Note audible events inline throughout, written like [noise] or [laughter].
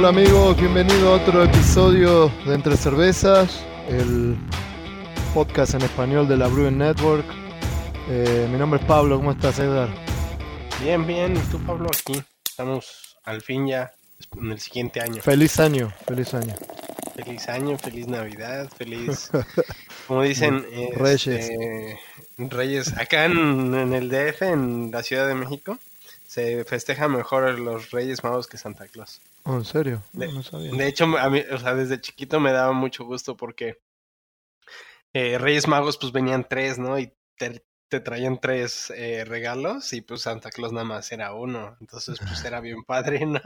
Hola amigos, bienvenido a otro episodio de Entre Cervezas, el podcast en español de la Brewing Network. Eh, mi nombre es Pablo, ¿cómo estás Edgar? Bien, bien, ¿y tú Pablo? Aquí estamos al fin ya en el siguiente año. Feliz año, feliz año. Feliz año, feliz Navidad, feliz, [laughs] como dicen, Reyes. este, Reyes. Acá en, en el DF, en la Ciudad de México, se festeja mejor los Reyes Magos que Santa Claus. Oh, ¿En serio? No, De- no sabía. De hecho, a mí, o sea, desde chiquito me daba mucho gusto porque eh, Reyes Magos pues venían tres, ¿no? Y te, te traían tres eh, regalos y pues Santa Claus nada más era uno. Entonces pues era bien padre, ¿no?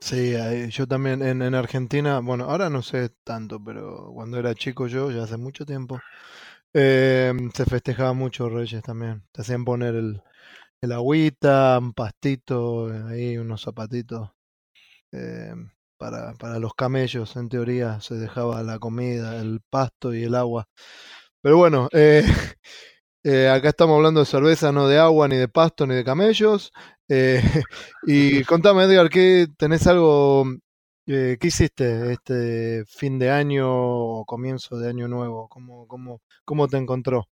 Sí, yo también en, en Argentina, bueno, ahora no sé tanto, pero cuando era chico yo, ya hace mucho tiempo, eh, se festejaba mucho Reyes también. Te hacían poner el, el agüita, un pastito, eh, ahí unos zapatitos. eh, para, para los camellos, en teoría, se dejaba la comida, el pasto y el agua. Pero bueno, [laughs] eh, eh, acá estamos hablando de cerveza, no de agua, ni de pasto, ni de camellos. [laughs] Y contame, Edgar, ¿qué, ¿tenés algo? ¿qué hiciste este fin de año o comienzo de año nuevo? ¿Cómo, cómo, cómo te encontró?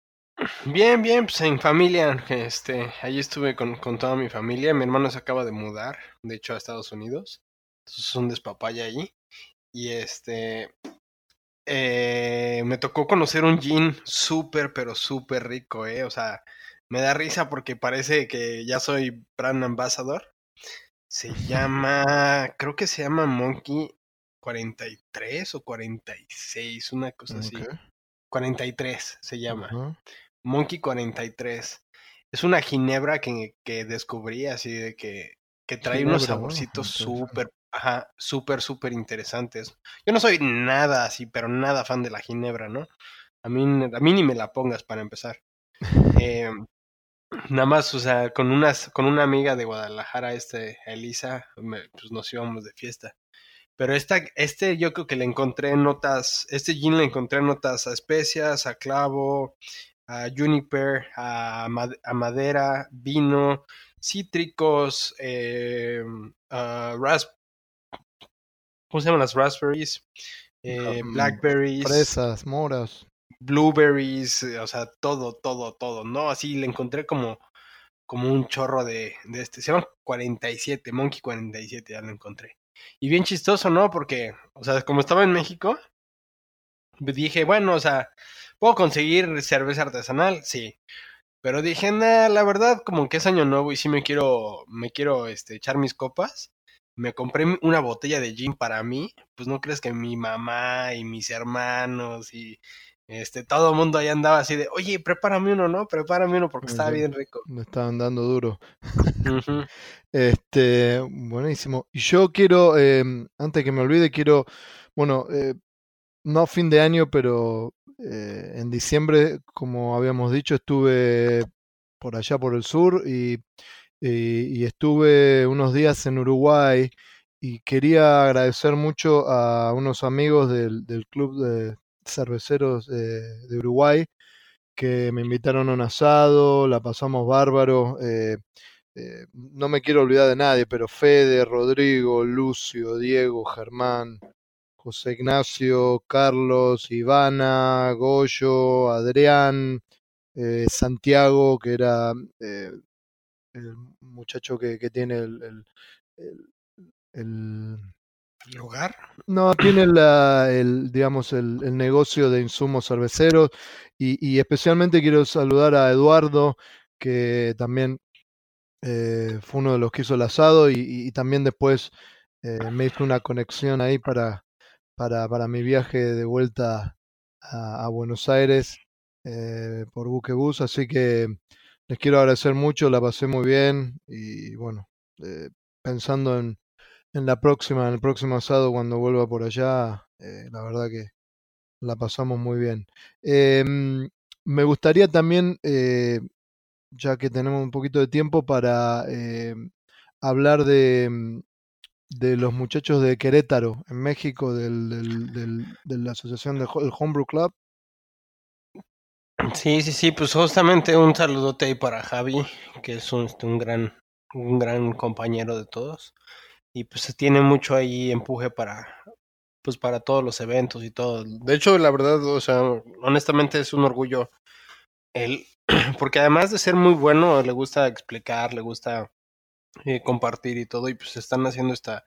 Bien, bien, pues en familia, este, allí estuve con, con toda mi familia. Mi hermano se acaba de mudar, de hecho, a Estados Unidos. Entonces es un despapaya allí. Y este, eh, me tocó conocer un gin súper, pero súper rico, ¿eh? O sea, me da risa porque parece que ya soy brand ambassador. Se llama, creo que se llama Monkey 43 o 46, una cosa así. Ok, 43 se llama. Monkey 43. Es una ginebra que, que descubrí así de que, que trae unos Ginebra, saborcitos súper, ajá, súper, súper interesantes. Yo no soy nada así, pero nada fan de la ginebra, ¿no? A mí, a mí ni me la pongas para empezar. Eh, [laughs] nada más, o sea, con unas, con una amiga de Guadalajara, este, Elisa, me- pues nos íbamos de fiesta. Pero esta, este yo creo que le encontré notas, este gin le encontré notas a especias, a clavo, a juniper, a, a madera, vino, cítricos, eh, a ras- ¿cómo se llaman las raspberries? Eh, Um, blackberries, Fresas, moras. blueberries, eh, o sea, todo, todo, todo, ¿no? Así le encontré como, como un chorro de, de este. Se llama 47, Monkey 47, ya lo encontré. Y bien chistoso, ¿no? Porque, o sea, como estaba en México, dije, bueno, o sea, ¿puedo conseguir cerveza artesanal? Sí. Pero dije, nah, la verdad, como que es año nuevo y sí me quiero, me quiero este, echar mis copas. Me compré una botella de gin para mí. Pues no crees que mi mamá y mis hermanos y este todo el mundo ahí andaba así de, oye, prepárame uno, ¿no? Prepárame uno porque Ujú. bien rico. Me estaban dando duro. [laughs] Este, buenísimo. Y yo quiero, eh, antes que me olvide, quiero, bueno, eh, no fin de año, pero eh, en diciembre, como habíamos dicho, estuve por allá por el sur y, estuve unos días en Uruguay y quería agradecer mucho a unos amigos del, Club de Cerveceros de Uruguay que me invitaron a un asado, la pasamos bárbaro. eh, eh, no me quiero olvidar de nadie, pero Fede, Rodrigo, Lucio, Diego, Germán, José Ignacio, Carlos, Ivana, Goyo, Adrián, eh, Santiago, que era eh, el muchacho que, que tiene el, el- el- el- ¿Lugar? no, tiene la, el, digamos, el, el negocio de insumos cerveceros y, y especialmente quiero saludar a Eduardo, que también eh, fue uno de los que hizo el asado y, y- también después me hizo una conexión ahí para, para, para mi viaje de vuelta a, Buenos Aires eh, por Buquebus, así que les quiero agradecer mucho, la pasé muy bien y bueno, eh, pensando en, en la próxima, en el próximo asado cuando vuelva por allá, eh, la verdad que la pasamos muy bien. Em, me gustaría también, ya que tenemos un poquito de tiempo, para hablar de, de los muchachos de Querétaro, en México, del, de la asociación del Homebrew Club. Sí, sí, sí, pues justamente un saludote ahí para Javi, que es un, este, un gran, un gran compañero de todos. y pues tiene mucho ahí empuje para pues para todos los eventos y todo. De hecho, la verdad, o sea, honestamente es un orgullo él, [clears throat] porque además de ser muy bueno, le gusta explicar, le gusta eh, compartir y todo, y pues están haciendo esta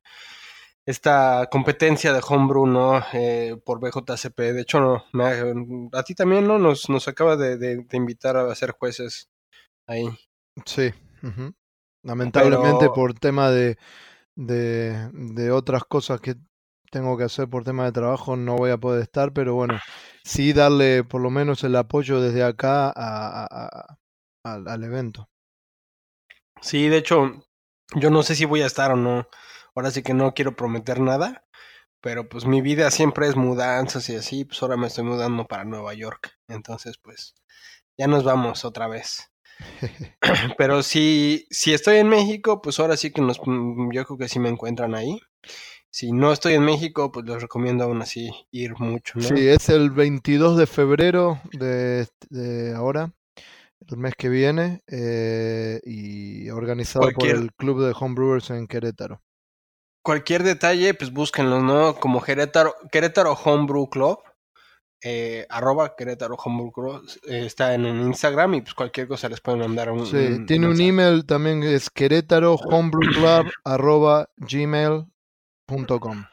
esta competencia de homebrew, ¿no? Eh, por BJCP. De hecho, no, me, a ti también, ¿no? Nos, nos acaba de, de, invitar a ser jueces ahí. Sí. Lamentablemente por tema de, de, de otras cosas que tengo que hacer por tema de trabajo no voy a poder estar, pero bueno, sí darle por lo menos el apoyo desde acá a, al evento. Sí, de hecho, yo no sé si voy a estar o no. Ahora sí que no quiero prometer nada, pero pues mi vida siempre es mudanzas y así, pues ahora me estoy mudando para Nueva York. Entonces, pues ya nos vamos otra vez. [laughs] pero si, si estoy en México, pues ahora sí que nos, mm, yo creo que sí me encuentran ahí. Si no estoy en México, pues les recomiendo aún así ir mucho. ¿no? Sí, es el 22 de febrero de, de ahora, el mes que viene, eh, y organizado por el Club de Homebrewers en Querétaro cualquier detalle, pues búsquenlo, ¿no? Como Querétaro, Querétaro Homebrew Club, eh, arroba Querétaro Homebrew Club, eh, está en Instagram y pues cualquier cosa les pueden mandar un. Sí, tiene un, email también que es Querétaro Homebrew Club [clears throat] arroba gmail.com.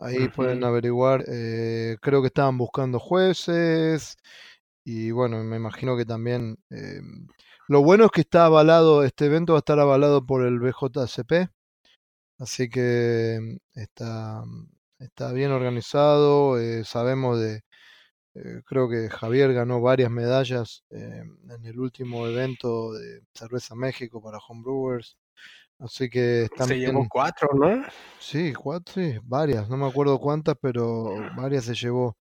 Ahí pueden averiguar. Eh, creo que estaban buscando jueces. Y bueno, me imagino que también. lo bueno es que está avalado, este evento va a estar avalado por el BJCP. Así que está, está bien organizado. Eh, sabemos de, eh, creo que Javier ganó varias medallas eh, en el último evento de Cerveza México para Homebrewers. Así que están. Se llevó cuatro, ¿no? Sí, cuatro, sí, varias. No me acuerdo cuántas, pero varias se llevó.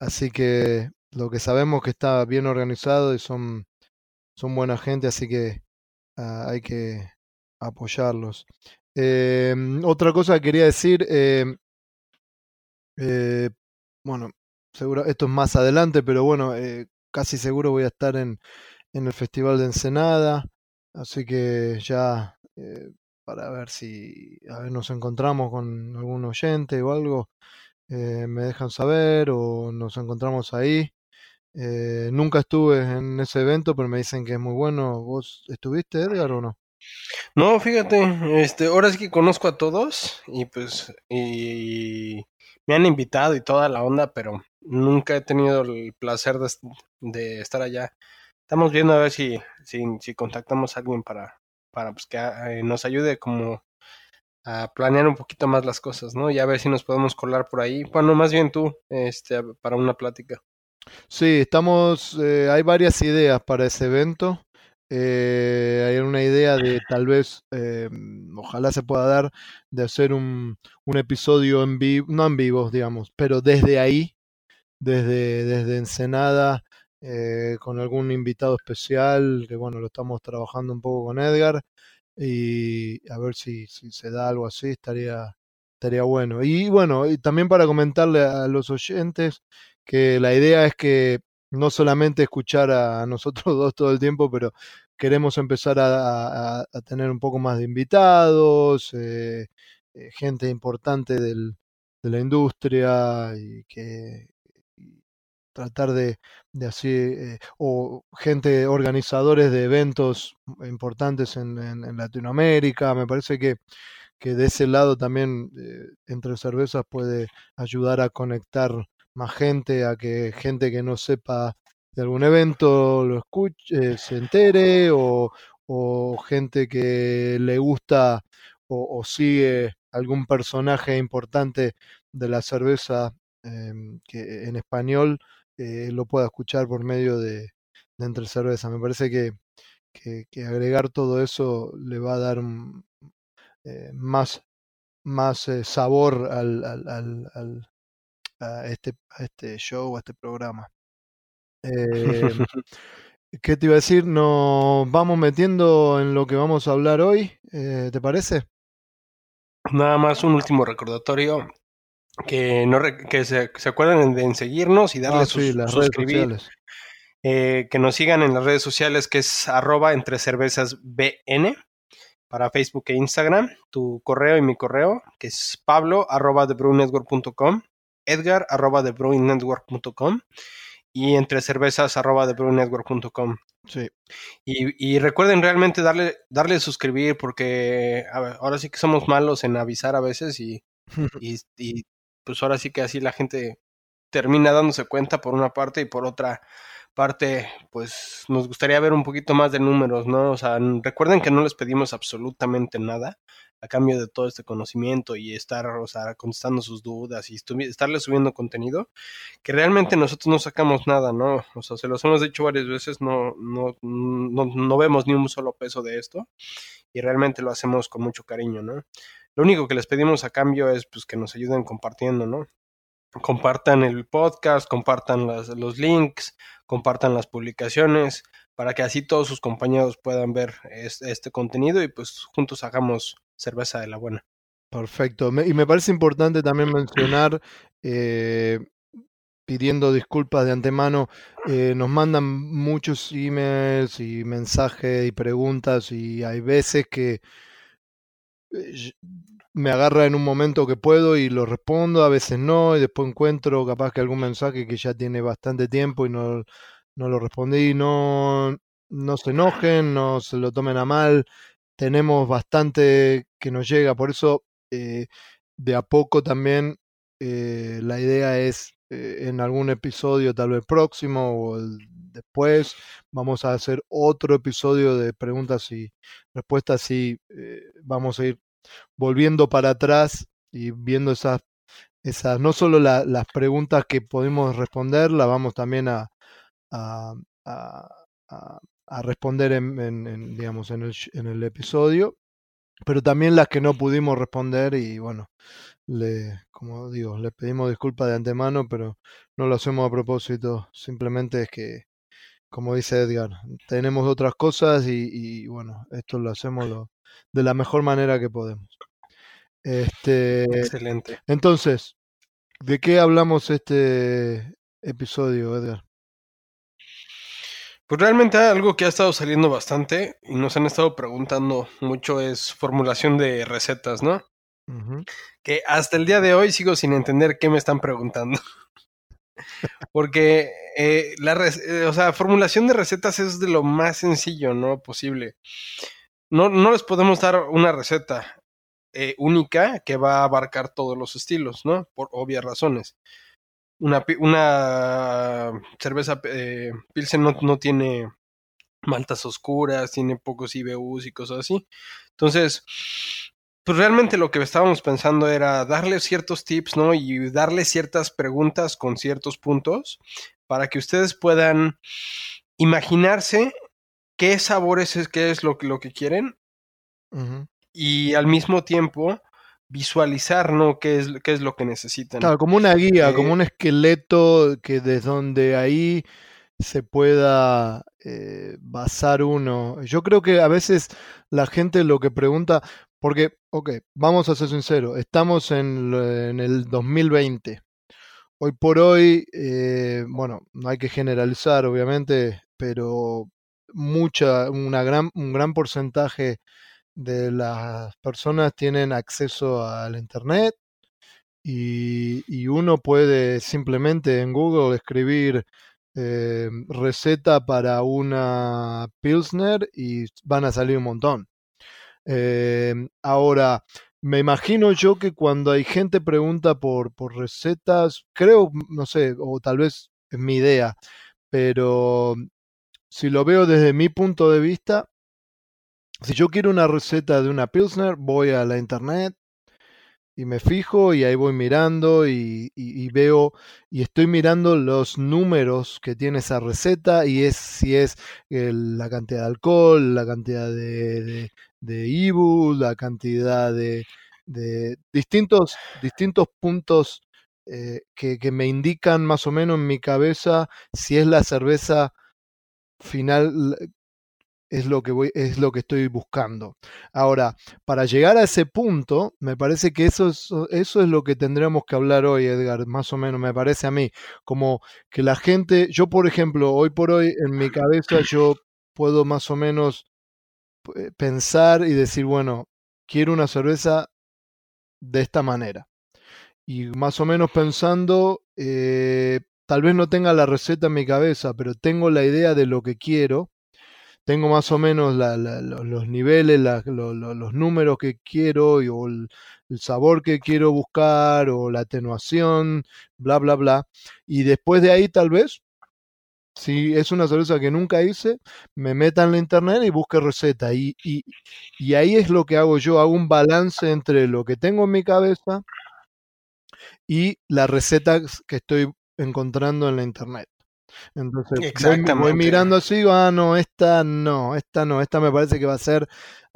Así que lo que sabemos que está bien organizado y son, son buena gente, así que ah, hay que apoyarlos. Eh, otra cosa que quería decir, eh, eh, bueno, seguro, esto es más adelante, pero bueno, eh, casi seguro voy a estar en, en, el Festival de Ensenada, así que ya eh, para ver si a ver, nos encontramos con algún oyente o algo, eh, me dejan saber o nos encontramos ahí. Nunca estuve en ese evento, pero me dicen que es muy bueno. ¿Vos estuviste, Edgar, o no? No, fíjate, este, ahora sí que conozco a todos y pues y me han invitado y toda la onda, pero nunca he tenido el placer de, de estar allá. Estamos viendo a ver si, si, si contactamos a alguien para, para pues, que eh, nos ayude como a planear un poquito más las cosas, ¿no? Y a ver si nos podemos colar por ahí. Bueno, más bien tú, este, para una plática. Sí, estamos, eh, hay varias ideas para ese evento. Eh, hay una idea de tal vez, eh, ojalá se pueda dar, de hacer un, un episodio en vivo, no en vivo, digamos, pero desde ahí, desde, desde Ensenada, con algún invitado especial, que bueno, lo estamos trabajando un poco con Edgar, y a ver si, si se da algo así, estaría, estaría bueno. Y bueno, y también para comentarle a los oyentes que la idea es que no solamente escuchar a nosotros [laughs] dos todo el tiempo, pero queremos empezar a, tener un poco más de invitados, eh, eh, gente importante del, de la industria y que tratar de, así, eh, o gente, organizadores de eventos importantes en, Latinoamérica. Me parece que, que de ese lado también entre cervezas puede ayudar a conectar más gente, a que gente que no sepa de algún evento lo escuche, se entere, o, o, gente que le gusta o, sigue algún personaje importante de la cerveza eh, que en español eh, lo pueda escuchar por medio de, Entre Cerveza. Me parece que, que, agregar todo eso le va a dar eh, más, más eh, sabor al, al, al a este, a este show, a este programa. Eh, [laughs] ¿Qué te iba a decir? Nos vamos metiendo en lo que vamos a hablar hoy, eh, ¿te parece? Nada más un último recordatorio. Que, no que se, se acuerden de en seguirnos y darle ah, sí, las suscribir. Redes eh, que nos sigan en las redes sociales que es arroba entre cervezas BN para Facebook e Instagram, tu correo y mi correo, que es pablo arroba edgar arroba y entre cervezas arroba Sí. Y, y, recuerden realmente darle, darle suscribir porque ahora sí que somos malos en avisar a veces y, [laughs] y, y, pues ahora sí que así la gente termina dándose cuenta por una parte y por otra parte, pues nos gustaría ver un poquito más de números, ¿no? O sea, recuerden que no les pedimos absolutamente nada a cambio de todo este conocimiento y estar, contestando sus dudas y estarle subiendo contenido, que realmente nosotros no sacamos nada, ¿no? O sea, se los hemos dicho varias veces, no, no, no, no vemos ni un solo peso de esto y realmente lo hacemos con mucho cariño, ¿no? Lo único que les pedimos a cambio es pues que nos ayuden compartiendo, ¿no? compartan el podcast, compartan los links, compartan las publicaciones, para que así todos sus compañeros puedan ver este, contenido y pues juntos hagamos cerveza de la buena. Perfecto. y me parece importante también mencionar, eh, pidiendo disculpas de antemano, eh, nos mandan muchos emails y mensajes y preguntas y hay veces que eh, me agarra en un momento que puedo y lo respondo, a veces no, y después encuentro capaz que algún mensaje que ya tiene bastante tiempo y no, no lo respondí. No, no se enojen, no se lo tomen a mal. Tenemos bastante que nos llega, por eso eh, de a poco también eh, la idea es eh, en algún episodio, tal vez próximo o después, vamos a hacer otro episodio de preguntas y respuestas y vamos a ir volviendo para atrás y viendo esas, esas no solo las preguntas que podemos responder, las vamos también a, responder en, digamos, en, el, en el episodio, pero también las que no pudimos responder y bueno, le, como digo, le pedimos disculpas de antemano, pero no lo hacemos a propósito, simplemente es que, como dice Edgar, tenemos otras cosas y, y bueno, esto lo hacemos lo, de la mejor manera que podemos. Este, Excelente. Entonces, ¿de qué hablamos este episodio, Edgar? Pues realmente algo que ha estado saliendo bastante y nos han estado preguntando mucho es formulación de recetas, ¿no? Que hasta el día de hoy sigo sin entender qué me están preguntando. [laughs] Porque eh, la eh, o sea, formulación de recetas es de lo más sencillo, ¿no? Posible no, no les podemos dar una receta eh, única que va a abarcar todos los estilos, ¿no? Por obvias razones. Una, una cerveza eh, Pilsen no, no, tiene maltas oscuras, tiene pocos IBUs y cosas así. Entonces, pues realmente lo que estábamos pensando era darle ciertos tips, ¿no? Y darle ciertas preguntas con ciertos puntos para que ustedes puedan imaginarse qué sabores es, qué es lo, lo que quieren y al mismo tiempo visualizar, ¿no? ¿Qué es, qué es lo que necesitan? Claro, como una guía, como eh un esqueleto que desde donde ahí se pueda eh, basar uno. Yo creo que a veces la gente lo que pregunta, porque, ok, vamos a ser sinceros, estamos en, en el 2020. Hoy por hoy, eh, bueno, no hay que generalizar, obviamente, pero mucha, una gran, un gran porcentaje de las personas tienen acceso al Internet y, uno puede simplemente en Google escribir eh, receta para una Pilsner y van a salir un montón. Eh, ahora, me imagino yo que cuando hay gente pregunta por, por recetas, creo, no sé, o tal vez es mi idea, pero si lo veo desde mi punto de vista, si yo quiero una receta de una Pilsner, voy a la internet y me fijo y ahí voy mirando y, veo y estoy mirando los números que tiene esa receta y es si es la cantidad de alcohol, la cantidad de, de, Ibu, la cantidad de, distintos, distintos puntos eh, que me indican más o menos en mi cabeza si es la cerveza final es lo que voy, es lo que estoy buscando. Ahora, para llegar a ese punto, me parece que eso es, eso es lo que tendríamos que hablar hoy, Edgar, más o menos, me parece a mí, como que la gente, yo por ejemplo, hoy por hoy en mi cabeza yo puedo más o menos eh, pensar y decir, bueno, quiero una cerveza de esta manera. Y más o menos pensando, eh, tal vez no tenga la receta en mi cabeza, pero tengo la idea de lo que quiero. Tengo más o menos los niveles, los números que quiero y, o el, sabor que quiero buscar o la atenuación, bla, bla, bla. Y después de ahí tal vez si es una cerveza que nunca hice, me meta en la internet y busque receta. Y, y, ahí es lo que hago yo, hago un balance entre lo que tengo en mi cabeza y la receta que estoy encontrando en la internet. Entonces voy, mirando así, ah, no, esta no, esta no, esta me parece que va a ser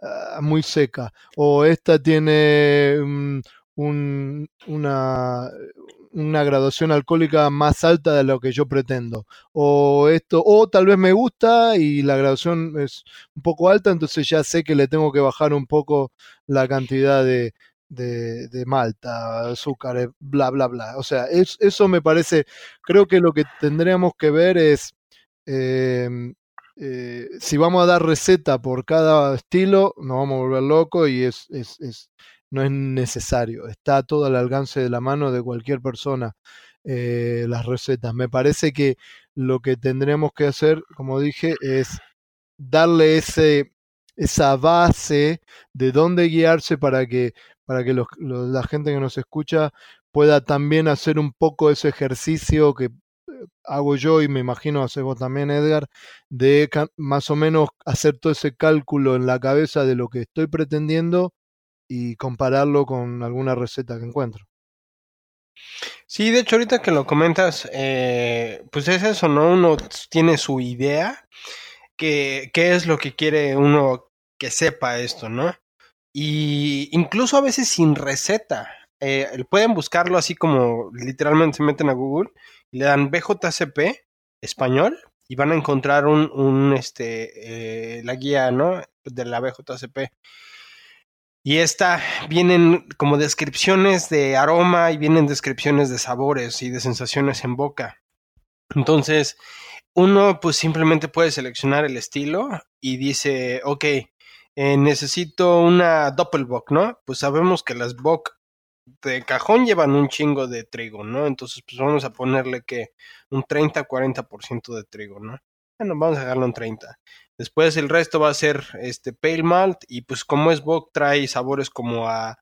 ah, muy seca. O esta tiene mm, un, una, una graduación alcohólica más alta de lo que yo pretendo. O esto, o tal vez me gusta y la graduación es un poco alta, entonces ya sé que le tengo que bajar un poco la cantidad de, de, malta, azúcar, bla, bla, bla. O sea, eso me parece, creo que lo que tendríamos que ver es... Em, eh, si vamos a dar receta por cada estilo, nos vamos a volver locos y es, es, no es necesario, está todo al alcance de la mano de cualquier persona eh, las recetas. Me parece que lo que tendremos que hacer, como dije, es darle ese, esa base de dónde guiarse para que, para que la gente que nos escucha pueda también hacer un poco ese ejercicio que eh, hago yo y me imagino hacer vos también, Edgar, de más o menos hacer todo ese cálculo en la cabeza de lo que estoy pretendiendo y compararlo con alguna receta que encuentro. Sí, de hecho ahorita que lo comentas, eh, pues es eso, ¿no? Uno tiene su idea, que, qué es lo que quiere uno que sepa esto, ¿no? Y incluso a veces sin receta. Eh, pueden buscarlo así como literalmente se meten a Google y le dan BJCP español y van a encontrar un, este, eh, la guía, ¿no? De la BJCP. Y esta vienen como descripciones de aroma y vienen descripciones de sabores y de sensaciones en boca. Entonces, uno pues simplemente puede seleccionar el estilo y dice, ok, eh, necesito una Doppelbock, ¿no? Pues sabemos que las Bock de cajón llevan un chingo de trigo, ¿no? Entonces, pues vamos a ponerle que un 30-40% de trigo, ¿no? Bueno, vamos a dejarlo en 30. Después el resto va a ser este pale malt y pues como es bock trae sabores como a,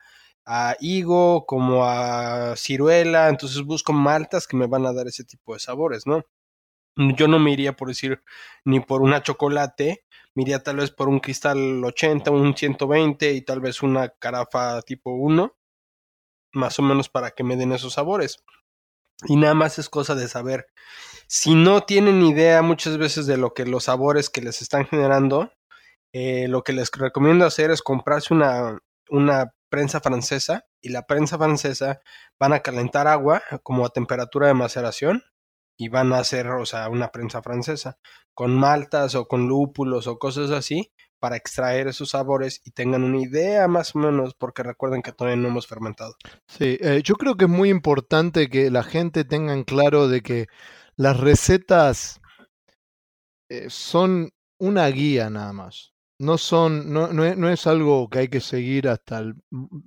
a higo, como a ciruela, entonces busco maltas que me van a dar ese tipo de sabores, ¿no? Yo no me iría por decir ni por una chocolate, me iría tal vez por un cristal 80, un 120 y tal vez una carafa tipo 1, más o menos para que me den esos sabores. Y nada más es cosa de saber si no tienen idea muchas veces de lo que los sabores que les están generando, eh, lo que les recomiendo hacer es comprarse una, una prensa francesa y la prensa francesa van a calentar agua como a temperatura de maceración y van a hacer, o sea, una prensa francesa con maltas o con lúpulos o cosas así para extraer esos sabores y tengan una idea más o menos, porque recuerden que todavía no hemos fermentado. Sí, eh, yo creo que es muy importante que la gente tenga en claro de que las recetas eh, son una guía nada más. No son, no, no, es, algo que hay que seguir hasta el.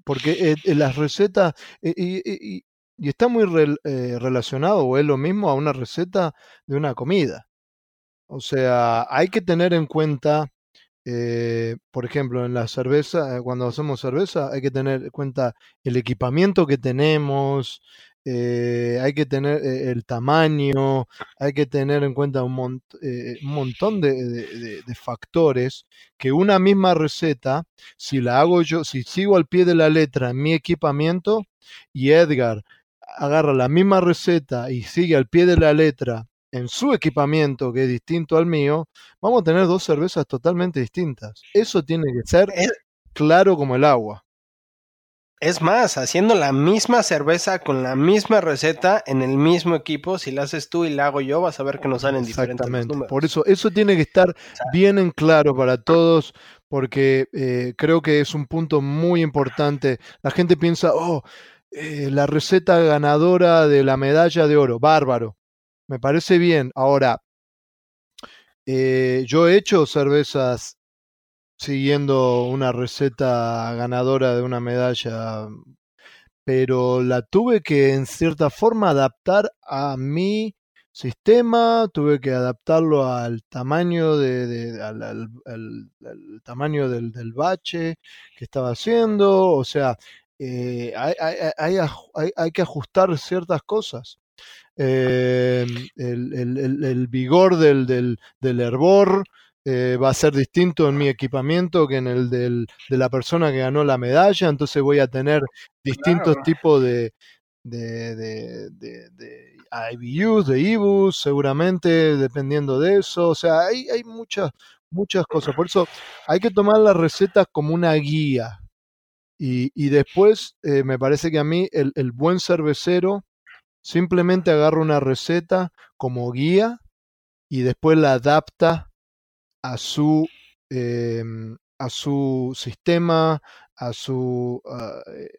Porque eh, las recetas. Está muy eh, relacionado, o es lo mismo, a una receta de una comida. O sea, hay que tener en cuenta por ejemplo, en la cerveza, cuando hacemos cerveza, hay que tener en cuenta el equipamiento que tenemos, eh, hay que tener eh, el tamaño, hay que tener en cuenta un, eh, montón de, factores que una misma receta, si la hago yo, si sigo al pie de la letra en mi equipamiento y Edgar agarra la misma receta y sigue al pie de la letra en su equipamiento que es distinto al mío, vamos a tener dos cervezas totalmente distintas. Eso tiene que ser claro como el agua. Es más, haciendo la misma cerveza con la misma receta en el mismo equipo, si la haces tú y la hago yo, vas a ver que nos salen diferentes números. Por eso, eso tiene que estar bien en claro para todos, porque eh, creo que es un punto muy importante. La gente piensa, oh, eh, la receta ganadora de la medalla de oro, bárbaro. Me parece bien. Ahora, eh, yo he hecho cervezas siguiendo una receta ganadora de una medalla, pero la tuve que en cierta forma adaptar a mi sistema, tuve que adaptarlo al tamaño de, tamaño del, del, bache que estaba haciendo, o sea, eh, hay, hay, hay, hay, que ajustar ciertas cosas. Eh, el, el, el, vigor del, del, del hervor eh, va a ser distinto en mi equipamiento que en el del, de la persona que ganó la medalla, entonces voy a tener distintos tipos de, de, de, de, de IBUs, de IBUs, seguramente, dependiendo de eso. O sea, hay, hay muchas, muchas cosas. Por eso hay que tomar las recetas como una guía. Y, y después, eh, me parece que a mí el, el buen cervecero simplemente agarra una receta como guía y después la adapta a su, eh, a su sistema, a su, eh,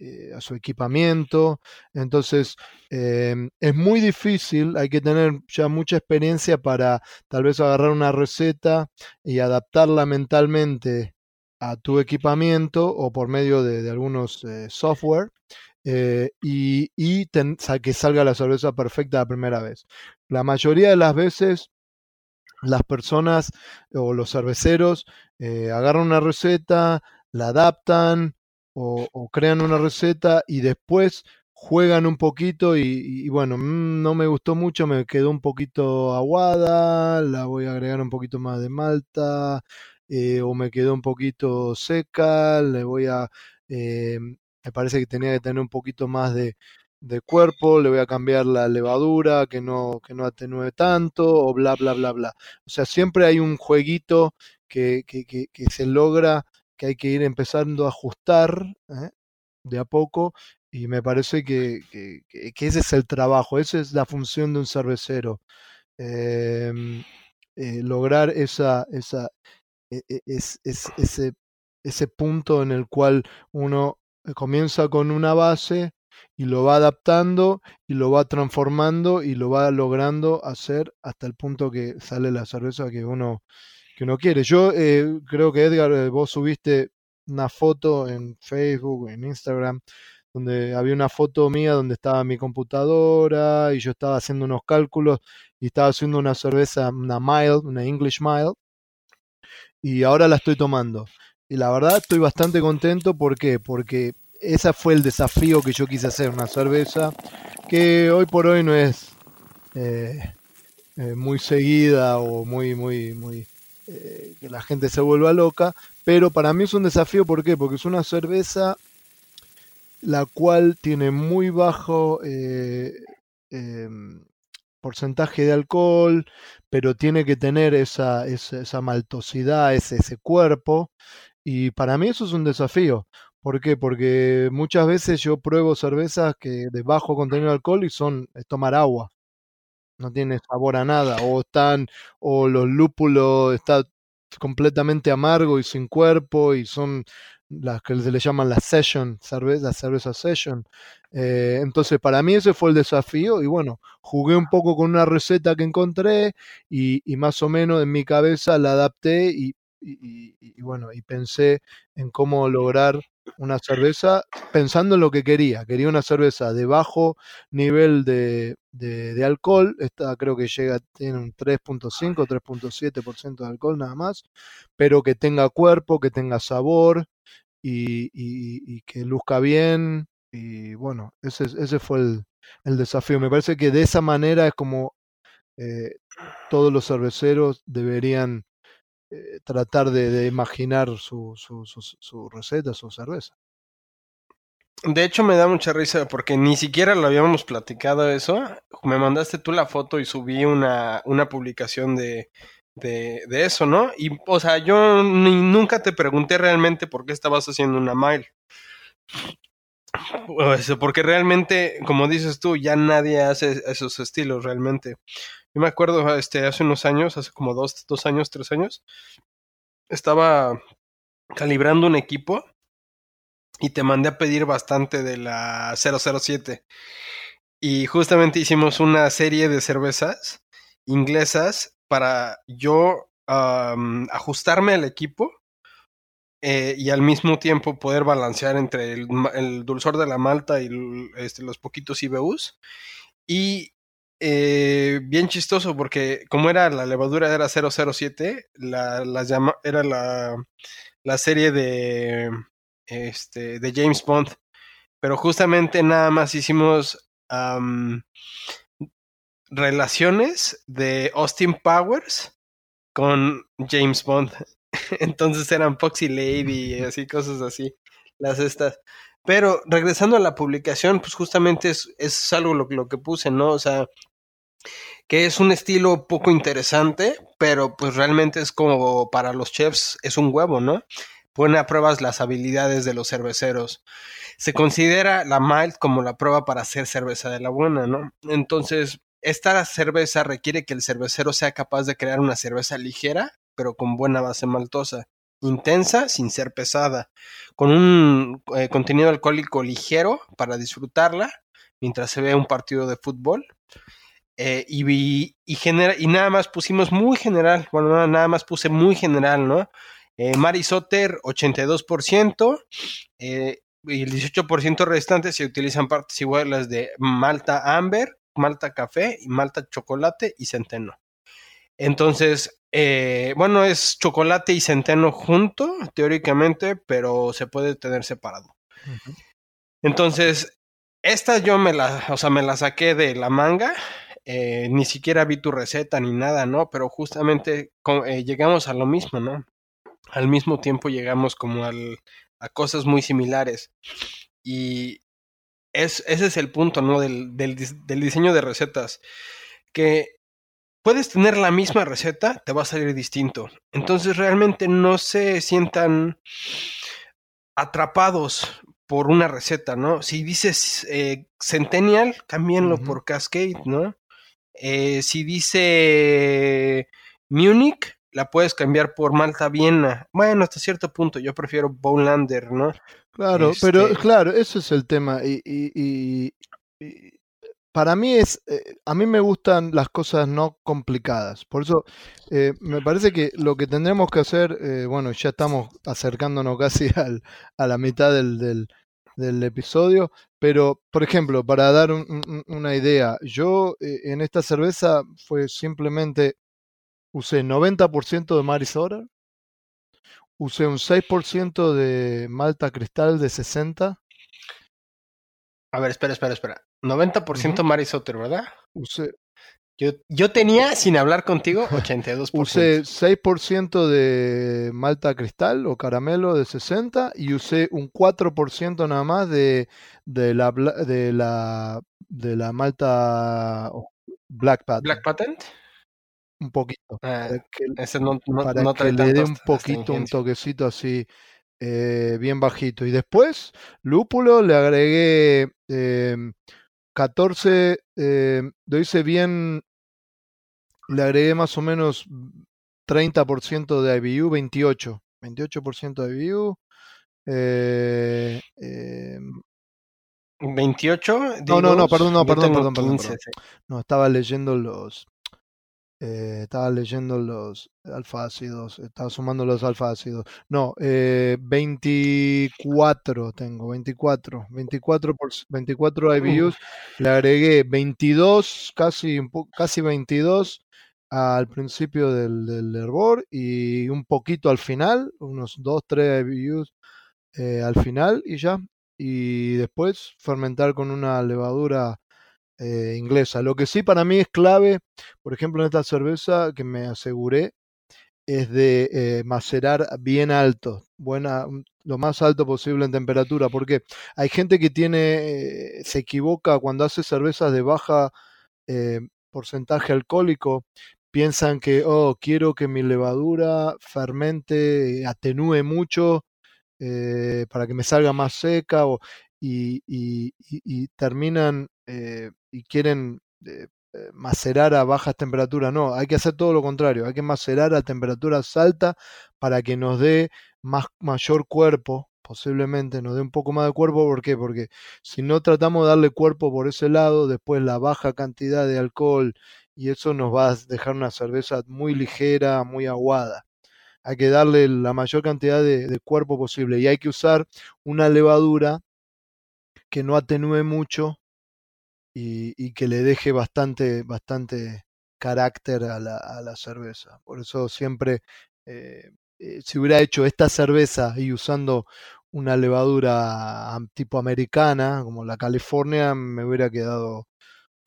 eh, a, su equipamiento. Entonces, em, es muy difícil, hay que tener ya mucha experiencia para tal vez agarrar una receta y adaptarla mentalmente a tu equipamiento o por medio de, algunos software. y, y que salga la cerveza perfecta la primera vez. La mayoría de las veces las personas o los cerveceros eh, agarran una receta, la adaptan o, crean una receta y después juegan un poquito y, bueno, mm, no me gustó mucho, me quedó un poquito aguada, la voy a agregar un poquito más de malta eh, o me quedó un poquito seca, le voy a... Eh, me parece que tenía que tener un poquito más de, de cuerpo, le voy a cambiar la levadura que no, que no atenúe tanto, o bla, bla, bla, bla. O sea, siempre hay un jueguito que, que, se logra, que hay que ir empezando a ajustar ¿eh? de a poco, y me parece que, ese es el trabajo, esa es la función de un cervecero. Em, lograr esa, esa, es, es, ese, ese punto en el cual uno comienza con una base, y lo va adaptando y lo va transformando y lo va logrando hacer hasta el punto que sale la cerveza que uno, que uno quiere. Yo eh, creo que Edgar, eh, vos subiste una foto en Facebook, en Instagram, donde había una foto mía donde estaba mi computadora y yo estaba haciendo unos cálculos y estaba haciendo una cerveza, una mild, una English mild, y ahora la estoy tomando. Y la verdad estoy bastante contento, ¿por qué? Porque ese fue el desafío que yo quise hacer, una cerveza que hoy por hoy no es eh, eh, muy seguida o muy, muy, muy, eh, que la gente se vuelva loca, pero para mí es un desafío, ¿por qué? Porque es una cerveza la cual tiene muy bajo em, porcentaje de alcohol, pero tiene que tener esa, esa, maltosidad, ese, ese cuerpo, y para mí eso es un desafío, ¿Por qué? Porque muchas veces yo pruebo cervezas que de bajo contenido de alcohol y son es tomar agua. No tiene sabor a nada. O están, o los lúpulos están completamente amargo y sin cuerpo y son las que se le llaman las session, cerveza, cerveza session. Eh, entonces, para mí ese fue el desafío y bueno, jugué un poco con una receta que encontré y, más o menos en mi cabeza la adapté y, bueno, y pensé en cómo lograr una cerveza pensando en lo que quería. Quería una cerveza de bajo nivel de, de, alcohol. Esta creo que llega, tiene un 3.5, 3.7% de alcohol nada más. Pero que tenga cuerpo, que tenga sabor y, y, que luzca bien. Y bueno, ese, ese fue el, el, desafío. Me parece que de esa manera es como eh, todos los cerveceros deberían eh, tratar de, imaginar su, su, su, receta, su cerveza. De hecho, me da mucha risa porque ni siquiera lo habíamos platicado eso. Me mandaste tú la foto y subí una, una publicación de, de, eso, ¿no? Y, o sea, yo ni, nunca te pregunté realmente por qué estabas haciendo una mile. Porque realmente, como dices tú, ya nadie hace esos estilos realmente. Yo me acuerdo, este, hace unos años, hace como dos, dos años, tres años, estaba calibrando un equipo y te mandé a pedir bastante de la 007. Y justamente hicimos una serie de cervezas inglesas para yo ajustarme al equipo eh, y al mismo tiempo poder balancear entre el, el dulzor de la malta y este, los poquitos IBUs. Y eh, bien chistoso porque como era la levadura era 007, la, llama, era la, la serie de, este, de James Bond. Pero justamente nada más hicimos relaciones de Austin Powers con James Bond. [laughs] Entonces eran Foxy Lady y así, cosas así. Las estas. Pero regresando a la publicación, pues justamente es, es algo lo, lo, que puse, ¿no? O sea, que es un estilo poco interesante, pero pues realmente es como para los chefs, es un huevo, ¿no? Pone a pruebas las habilidades de los cerveceros. Se considera la malt como la prueba para hacer cerveza de la buena, ¿no? Entonces, esta cerveza requiere que el cervecero sea capaz de crear una cerveza ligera, pero con buena base maltosa, intensa sin ser pesada, con un eh, contenido alcohólico ligero para disfrutarla mientras se ve un partido de fútbol. Eh, y, nada más pusimos muy general, bueno, nada más puse muy general, ¿no? Eh, Soter, 82%, eh, y el 18% restante se utilizan partes iguales de Malta Amber, Malta Café, y Malta Chocolate y Centeno. Entonces, eh, bueno, es chocolate y centeno junto, teóricamente, pero se puede tener separado. Entonces, esta yo me la, o sea, me la saqué de la manga. Eh, ni siquiera vi tu receta ni nada, ¿no? Pero justamente eh, llegamos a lo mismo, ¿no? Al mismo tiempo llegamos como al, a cosas muy similares. Y es, ese es el punto, ¿no? Del, del, del diseño de recetas. Que puedes tener la misma receta, te va a salir distinto. Entonces realmente no se sientan atrapados por una receta, ¿no? Si dices eh, Centennial, cámbienlo por Cascade, ¿no? Eh, si dice Munich, la puedes cambiar por Malta Viena. Bueno, hasta cierto punto, yo prefiero Bowlander, ¿no? Claro, pero este claro, eso es el tema. y, y, y para mí es, eh, a mí me gustan las cosas no complicadas. Por eso eh, me parece que lo que tendremos que hacer, eh, bueno, ya estamos acercándonos casi [laughs] al, a la mitad del, del, del, episodio, pero por ejemplo, para dar un, un, una idea, yo en esta cerveza fue simplemente, usé 90% de Marisora, usé un 6% de Malta Cristal de 60. A ver, espera, espera, espera. 90% uh Mari Soter, ¿verdad? Usé. Yo, yo tenía, sin hablar contigo, 82%. usé 6% de malta cristal o caramelo de 60 y usé un 4% nada más de, de, la, de, la, de la malta Black Patent. Black Patent. Un poquito. Para que, ese no, no, para no que le dé un poquito, un toquecito así eh, bien bajito. Y después, lúpulo, le agregué eh, 14, eh, lo hice bien, le agregué más o menos 30% de IBU, 28, 28% de IBU. Eh, eh, 28? No, no, no, perdón, no, perdón, perdón, 15, perdón, perdón. Sí. No, estaba leyendo los, eh, estaba leyendo los alfácidos, estaba sumando los alfácidos. No, eh, 24 tengo, 24, 24, por, 24 IBUs. Le agregué 22, casi, casi 22 al principio del, del hervor y un poquito al final, unos 2, 3 IBUs eh, al final y ya. Y después fermentar con una levadura eh, inglesa. Lo que sí para mí es clave, por ejemplo, en esta cerveza que me aseguré, es de eh, macerar bien alto, buena, lo más alto posible en temperatura, porque hay gente que tiene, eh, se equivoca cuando hace cervezas de baja porcentaje alcohólico, piensan que, oh, quiero que mi levadura fermente, atenúe mucho para que me salga más seca, o, y, terminan y quieren eh, macerar a bajas temperaturas. No, hay que hacer todo lo contrario, hay que macerar a temperaturas altas para que nos dé más, mayor cuerpo, posiblemente nos dé un poco más de cuerpo. ¿Por qué? Porque si no tratamos de darle cuerpo por ese lado, después la baja cantidad de alcohol y eso nos va a dejar una cerveza muy ligera, muy aguada. hay que darle la mayor cantidad de, de cuerpo posible y hay que usar una levadura que no atenúe mucho y, que le deje bastante, bastante carácter a la, a la cerveza. Por eso siempre, eh, eh, si hubiera hecho esta cerveza y usando una levadura tipo americana, como la California, me hubiera quedado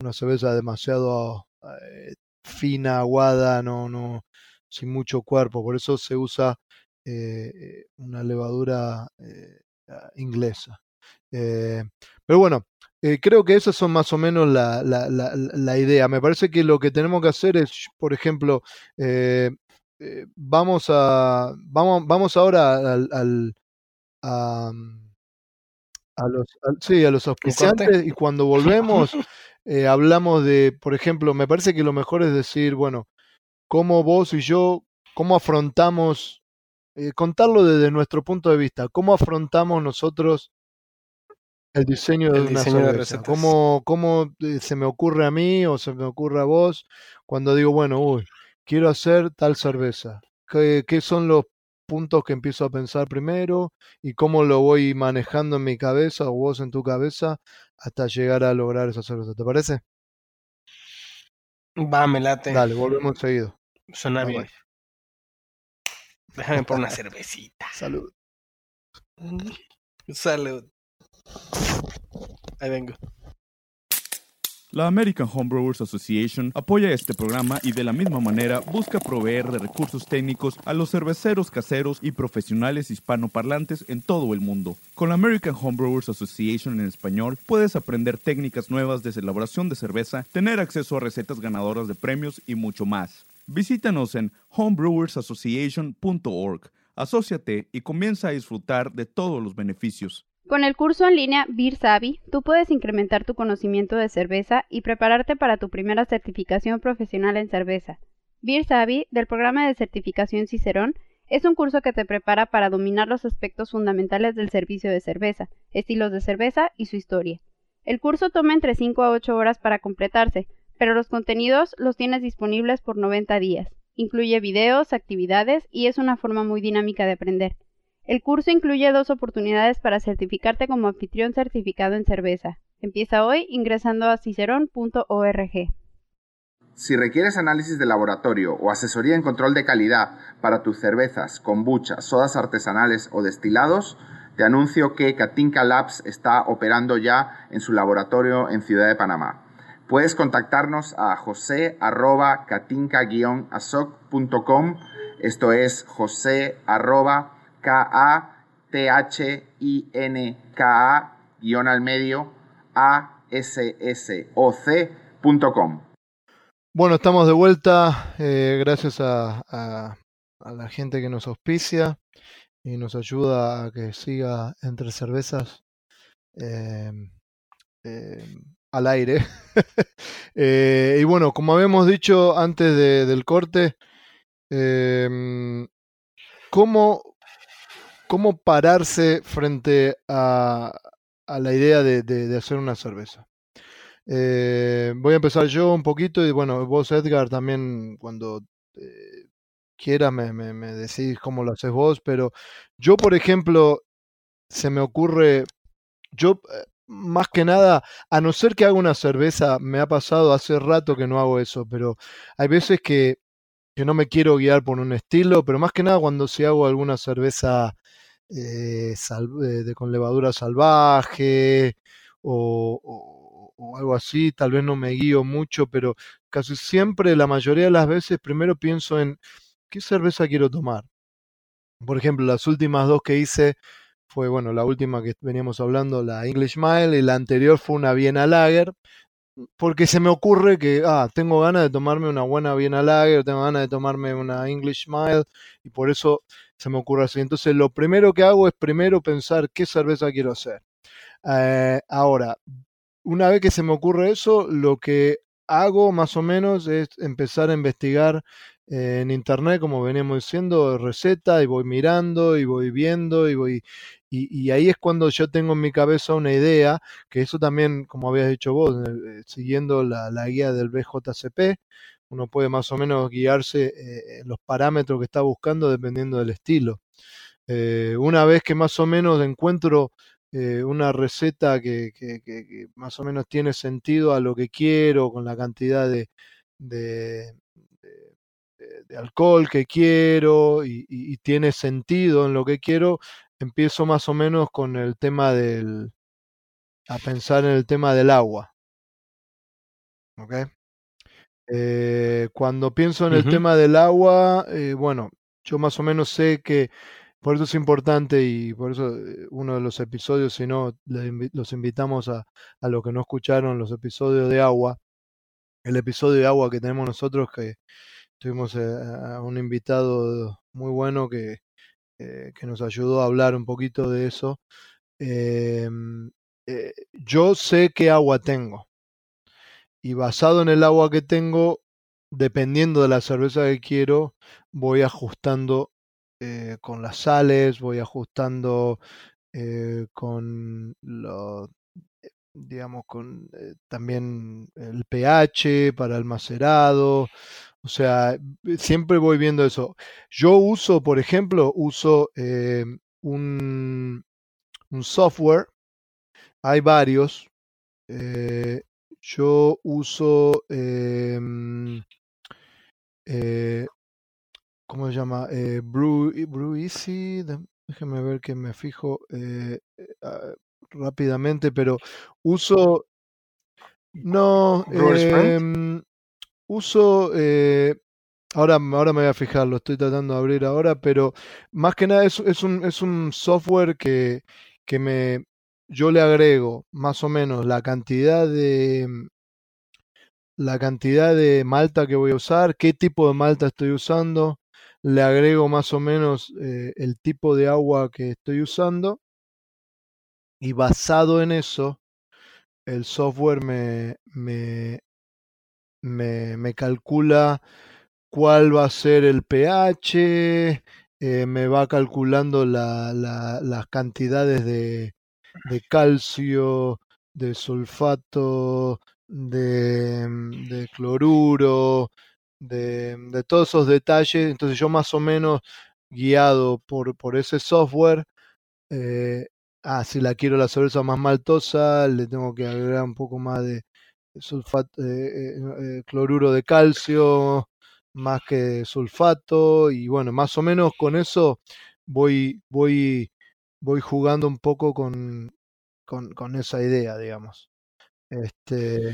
una cerveza demasiado eh, fina, aguada, no, no, sin mucho cuerpo. Por eso se usa una levadura inglesa. Pero bueno, eh, creo que esas son más o menos la, la, la, la idea. Me parece que lo que tenemos que hacer es, por ejemplo, eh, eh, vamos a vamos, vamos ahora al, al- a, a los al- sí, a los auspiciantes y cuando volvemos [laughs] hablamos de, por ejemplo, me parece que lo mejor es decir, bueno, cómo vos y yo, cómo afrontamos, contarlo desde nuestro punto de vista, cómo afrontamos nosotros el diseño de El una diseño cerveza. ¿Cómo, cómo eh, se me ocurre a mí o se me ocurre a vos cuando digo, bueno, uy, quiero hacer tal cerveza? ¿Qué, qué son los puntos que empiezo a pensar primero y cómo lo voy manejando en mi cabeza o vos en tu cabeza hasta llegar a lograr esa cerveza? ¿Te parece? Va, me late. Dale, volvemos seguido. Suena bien. bye. Déjame por una cervecita. Salud. Salud. Ahí vengo. La American Homebrewers Association apoya este programa y de la misma manera busca proveer de recursos técnicos a los cerveceros caseros y profesionales hispanoparlantes en todo el mundo. Con la American Homebrewers Association en español puedes aprender técnicas nuevas de elaboración de cerveza, tener acceso a recetas ganadoras de premios y mucho más. Visítanos en homebrewersassociation.org, asóciate y comienza a disfrutar de todos los beneficios. Con el curso en línea Beer Savvy, tú puedes incrementar tu conocimiento de cerveza y prepararte para tu primera certificación profesional en cerveza. Beer Savvy, del programa de certificación Cicerón, es un curso que te prepara para dominar los aspectos fundamentales del servicio de cerveza, estilos de cerveza y su historia. El curso toma entre 5 a 8 horas para completarse, pero los contenidos los tienes disponibles por 90 días. Incluye videos, actividades y es una forma muy dinámica de aprender. El curso incluye dos oportunidades para certificarte como anfitrión certificado en cerveza. Empieza hoy ingresando a cicerón.org. Si requieres análisis de laboratorio o asesoría en control de calidad para tus cervezas, kombucha, sodas artesanales o destilados, te anuncio que Katinka Labs está operando ya en su laboratorio en Ciudad de Panamá. Puedes contactarnos a jose@katinka-asoc.com. Esto es jose K-A-T-H-I-N-K-A guion al medio A-S-S-O-C.com. Bueno, estamos de vuelta. gracias a, la gente que nos auspicia y nos ayuda a que siga entre cervezas al aire. Y bueno, como habíamos dicho antes de- del corte, ¿cómo, cómo pararse frente a, la idea de, hacer una cerveza? Eh, voy a empezar yo un poquito y bueno, vos Edgar también cuando eh, quieras me, decís cómo lo haces vos, pero yo por ejemplo se me ocurre, yo eh, más que nada, a no ser que haga una cerveza, me ha pasado hace rato que no hago eso, pero hay veces que no me quiero guiar por un estilo, pero más que nada cuando si hago alguna cerveza eh, eh, de, con levadura salvaje o algo así, tal vez no me guío mucho, pero casi siempre, la mayoría de las veces, primero pienso en qué cerveza quiero tomar. Por ejemplo, las últimas dos que hice fue, bueno, la última que veníamos hablando, la English Mile, y la anterior fue una Viena Lager, porque se me ocurre que, ah, tengo ganas de tomarme una buena Viena Lager, tengo ganas de tomarme una English Mile, y por eso se me ocurre así. Entonces, lo primero que hago es primero pensar qué cerveza quiero hacer. Eh, ahora, una vez que se me ocurre eso, lo que hago más o menos es empezar a investigar eh, en internet, como veníamos diciendo, receta, y voy mirando, y voy viendo, y voy. Y, y ahí es cuando yo tengo en mi cabeza una idea, que eso también, como habías dicho vos, eh, siguiendo la, la guía del BJCP, uno puede más o menos guiarse eh, en los parámetros que está buscando dependiendo del estilo. Eh, una vez que más o menos encuentro eh, una receta que, más o menos tiene sentido a lo que quiero, con la cantidad de, de, alcohol que quiero y, tiene sentido en lo que quiero, empiezo más o menos con el tema del, a pensar en el tema del agua. ¿ok? Eh, cuando pienso en el tema del agua, eh, bueno, yo más o menos sé que por eso es importante y por eso eh, uno de los episodios, si no, los invitamos a, a los que no escucharon los episodios de agua. El episodio de agua que tenemos nosotros, que tuvimos eh, a un invitado muy bueno que, eh, que nos ayudó a hablar un poquito de eso. Em, eh, yo sé qué agua tengo y basado en el agua que tengo, dependiendo de la cerveza que quiero, voy ajustando eh, con las sales, voy ajustando eh, con lo, eh, digamos, con eh, también el pH para el macerado. O sea, siempre voy viendo eso. Yo uso, por ejemplo, uso un, un software, hay varios. eh, yo uso, em, eh, ¿cómo se llama? Eh, Brew, Brew Easy. Déjeme ver que me fijo eh, eh, ah, rápidamente, pero uso, no, em, uso, eh, ahora, ahora me voy a fijar, lo estoy tratando de abrir ahora, pero más que nada es, es un, es un software que, que me, yo le agrego más o menos la cantidad de, la cantidad de malta que voy a usar, qué tipo de malta estoy usando, le agrego más o menos eh, el tipo de agua que estoy usando y basado en eso, el software me, me, me, me calcula cuál va a ser el pH, eh, me va calculando la- la- las cantidades de, de calcio, de sulfato, de, mm, cloruro, de, de todos esos detalles. Entonces yo más o menos guiado por, ese software, eh, ah, si la quiero la cerveza más maltosa, le tengo que agregar un poco más de sulfato, cloruro de calcio, más que sulfato, y bueno, más o menos con eso voy, voy, voy jugando un poco con, con, con esa idea, digamos. Este,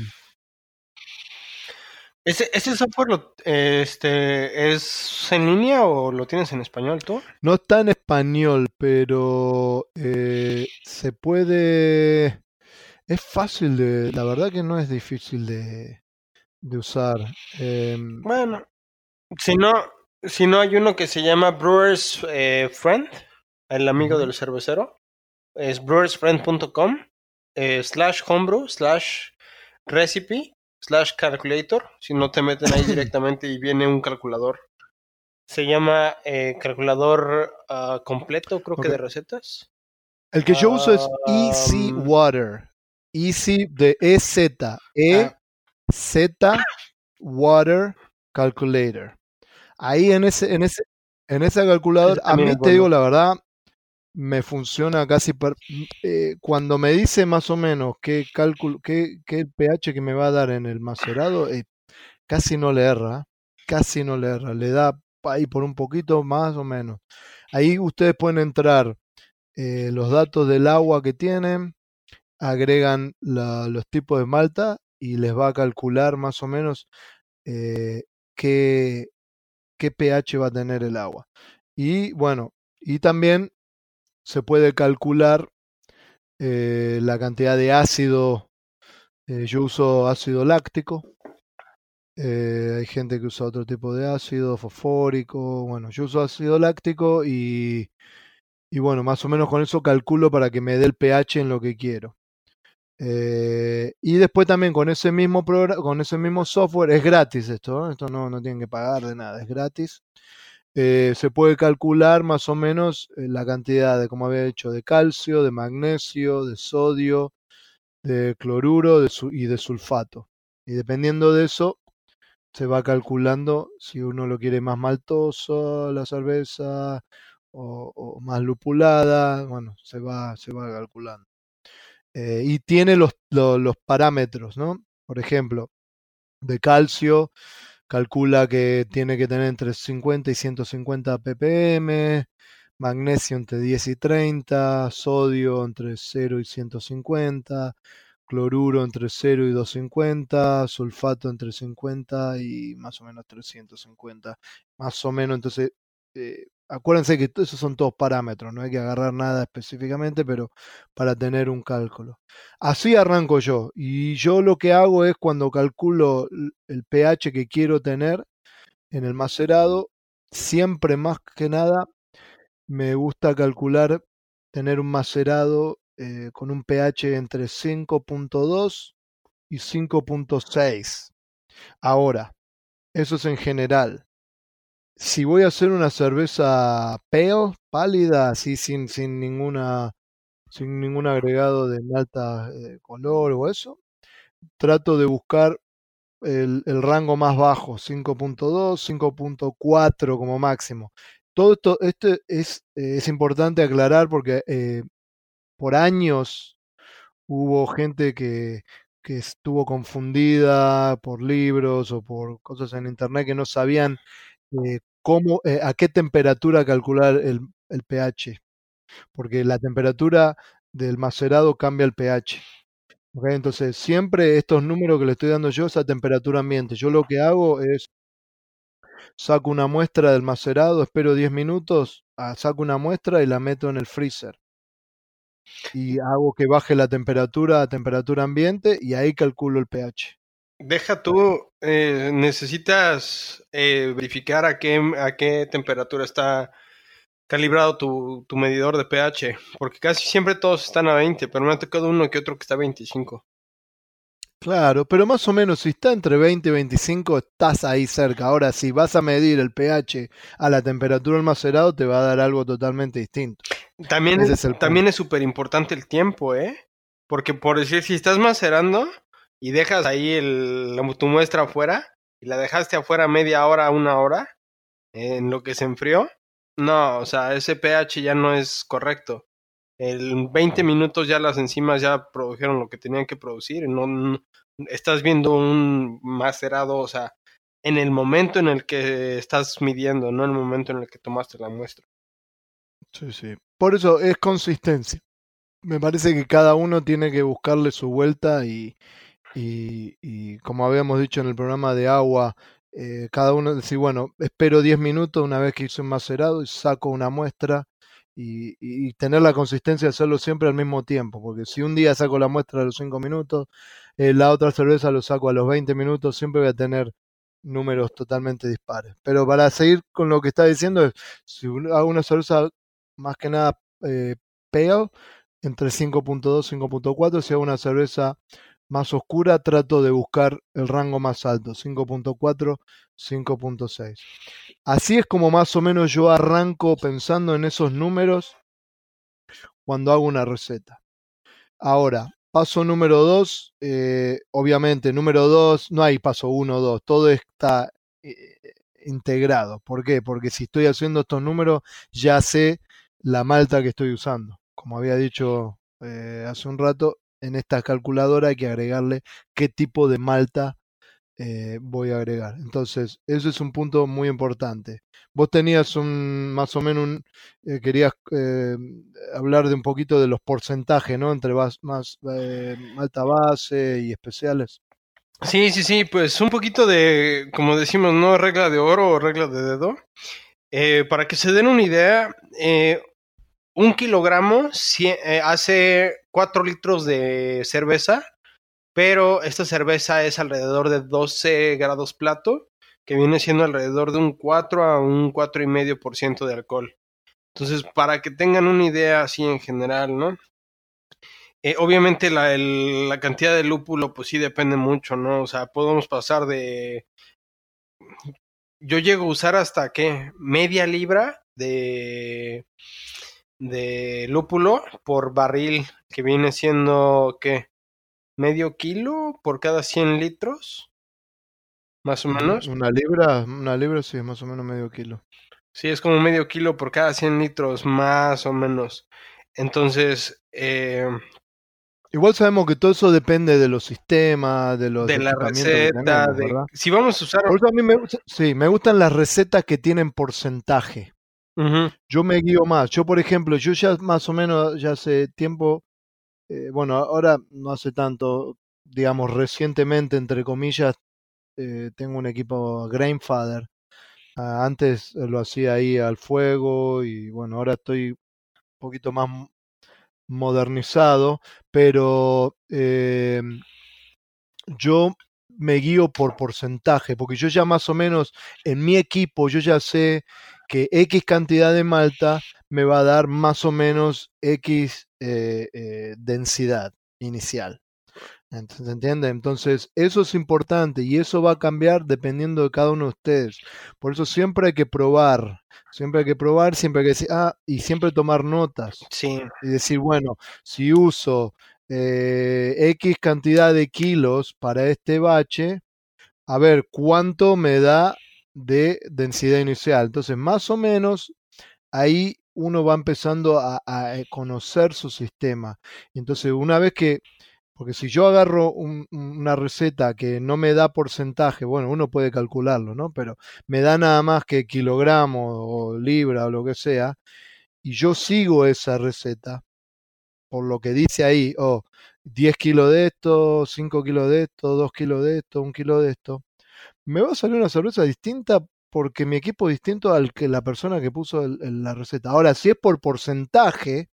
¿Ese, ese software lo, este, es en línea o lo tienes en español tú? no está en español, pero eh, se puede. Es fácil de. La verdad que no es difícil de, de usar. Em, Bueno, si no, si no hay uno que se llama Brewers eh, Friend, el amigo del cervecero, es brewersfriend.com eh, slash homebrew slash recipe slash calculator. Si no te meten ahí [laughs] directamente y viene un calculador. Se llama eh, calculador ah, completo, creo que de recetas. el que yo uso es Easy Um, Water. Easy de EZ. E Ah, Z Water Calculator. Ahí en ese, en ese, en ese calculador, a mí te digo la verdad, me funciona casi eh, cuando me dice más o menos qué cálculo, qué, qué pH que me va a dar en el macerado, eh, casi no le erra, casi no le erra, le da ahí por un poquito más o menos. Ahí ustedes pueden entrar eh, los datos del agua que tienen, agregan los tipos de malta y les va a calcular más o menos qué, qué pH va a tener el agua. Y bueno, y también se puede calcular eh, la cantidad de ácido. eh, yo uso ácido láctico. eh, hay gente que usa otro tipo de ácido, fosfórico. Bueno, yo uso ácido láctico y, y bueno, más o menos con eso calculo para que me dé el pH en lo que quiero. Y después también con ese mismo programa, con ese mismo software, es gratis esto, esto no, no tienen que pagar de nada, es gratis. Eh, se puede calcular más o menos eh, la cantidad de, como había dicho, de calcio, de magnesio, de sodio, de cloruro y de sulfato. Y dependiendo de eso, se va calculando si uno lo quiere más maltoso la cerveza o, más lupulada, bueno, se va, se va calculando. Eh, y tiene los, los, parámetros, ¿no? Por ejemplo, de calcio, calcula que tiene que tener entre 50 y 150 ppm, magnesio entre 10 y 30, sodio entre 0 y 150, cloruro entre 0 y 250, sulfato entre 50 y más o menos 350, más o menos, entonces, eh, acuérdense que esos son todos parámetros, no hay que agarrar nada específicamente, pero para tener un cálculo. Así arranco yo, y yo lo que hago es cuando calculo el pH que quiero tener en el macerado, siempre más que nada me gusta calcular tener un macerado eh, con un pH entre 5.2 y 5.6. Ahora, eso es en general. Si voy a hacer una cerveza pale, pálida, así sin, sin ninguna sin ningún agregado de alta eh, color o eso, trato de buscar el, el rango más bajo, 5.2, 5.4 como máximo. Todo esto, esto es, es importante aclarar porque eh, por años hubo gente que, que estuvo confundida por libros o por cosas en internet que no sabían eh, cómo, eh, a qué temperatura calcular el, pH, porque la temperatura del macerado cambia el pH. Entonces, siempre estos números que le estoy dando yo es a temperatura ambiente. Yo lo que hago es saco una muestra del macerado, espero 10 minutos, ah, saco una muestra y la meto en el freezer y hago que baje la temperatura a temperatura ambiente y ahí calculo el pH. Deja tú, eh, necesitas eh, verificar a qué, a qué temperatura está calibrado tu, tu, medidor de pH, porque casi siempre todos están a 20, pero me ha tocado uno que otro que está a 25. Claro, pero más o menos si está entre 20 y 25 estás ahí cerca. Ahora, si vas a medir el pH a la temperatura almacerado, te va a dar algo totalmente distinto. También es, también es súper importante el tiempo, ¿eh? Porque por decir, si estás macerando y dejas ahí el, tu muestra afuera y la dejaste afuera media hora, una hora, en lo que se enfrió, no, o sea, ese pH ya no es correcto. En 20 minutos ya las enzimas ya produjeron lo que tenían que producir. No, estás viendo un macerado, o sea, en el momento en el que estás midiendo, no en el momento en el que tomaste la muestra. Sí, sí. Por eso es consistencia. Me parece que cada uno tiene que buscarle su vuelta y, y, como habíamos dicho en el programa de agua, eh, cada uno decir, bueno, espero 10 minutos una vez que hice un macerado y saco una muestra y, tener la consistencia de hacerlo siempre al mismo tiempo, porque si un día saco la muestra a los 5 minutos, eh, la otra cerveza lo saco a los 20 minutos, siempre voy a tener números totalmente dispares. Pero para seguir con lo que está diciendo, si hago una cerveza más que nada eh, pale, entre 5.2 y 5.4, si hago una cerveza más oscura, trato de buscar el rango más alto, 5.4, 5.6. Así es como más o menos yo arranco pensando en esos números cuando hago una receta. Ahora, paso número 2, eh, obviamente, número 2, no hay paso 1, 2, todo está eh, integrado. ¿Por qué? Porque si estoy haciendo estos números, ya sé la malta que estoy usando. Como había dicho eh, hace un rato, en esta calculadora hay que agregarle qué tipo de malta eh, voy a agregar. Entonces, eso es un punto muy importante. Vos tenías un, más o menos, un, eh, querías eh, hablar de un poquito de los porcentajes, ¿no? Entre más, malta base y especiales. Sí, sí, sí, pues un poquito de, como decimos, ¿no? Regla de oro o regla de dedo. para que se den una idea, un kilogramo hace 4 litros de cerveza pero esta cerveza es alrededor de 12 grados plato, que viene siendo alrededor de un 4 a un 4,5% de alcohol. Entonces, para que tengan una idea así en general, ¿no? Eh, obviamente la, la, cantidad de lúpulo, pues sí depende mucho, ¿no? O sea, podemos pasar de... Yo llego a usar hasta, ¿qué? Media libra de, de lúpulo por barril, que viene siendo, ¿qué? medio kilo por cada 100 litros. más o menos. Una libra, una libra sí, es más o menos medio kilo. Sí, es como medio kilo por cada 100 litros, más o menos. Entonces, eh, Igual sabemos que todo eso depende de los sistemas, de los de la receta, tenemos, de... Si vamos a usar... Por eso a mí me, sí, me gustan las recetas que tienen porcentaje. Yo me guío más. Yo, por ejemplo, yo ya más o menos, ya hace tiempo, eh, bueno, ahora no hace tanto, digamos, recientemente, entre comillas, eh, tengo un equipo Grainfather. Ah, antes lo hacía ahí al fuego y bueno, ahora estoy un poquito más modernizado, pero eh, yo me guío por porcentaje, porque yo ya más o menos en mi equipo, yo ya sé que X cantidad de malta me va a dar más o menos X eh, eh, densidad inicial. ¿Se entiende? Entonces, eso es importante y eso va a cambiar dependiendo de cada uno de ustedes. Por eso siempre hay que probar, siempre hay que probar, siempre hay que decir, ah, y siempre tomar notas Sí, y decir, bueno, si uso eh, X cantidad de kilos para este bache, a ver cuánto me da de densidad inicial. Entonces, más o menos, ahí uno va empezando a, eh, conocer su sistema. Entonces, una vez que, porque si yo agarro un- una receta que no me da porcentaje, bueno, uno puede calcularlo, ¿no? Pero me da nada más que kilogramos o libra o lo que sea, y yo sigo esa receta, por lo que dice ahí, oh, 10 kilos de esto, 5 kilos de esto, 2 kilos de esto, 1 kilo de esto, me va a salir una cerveza distinta porque mi equipo es distinto al que la persona que puso el- la receta. Ahora, si es por porcentaje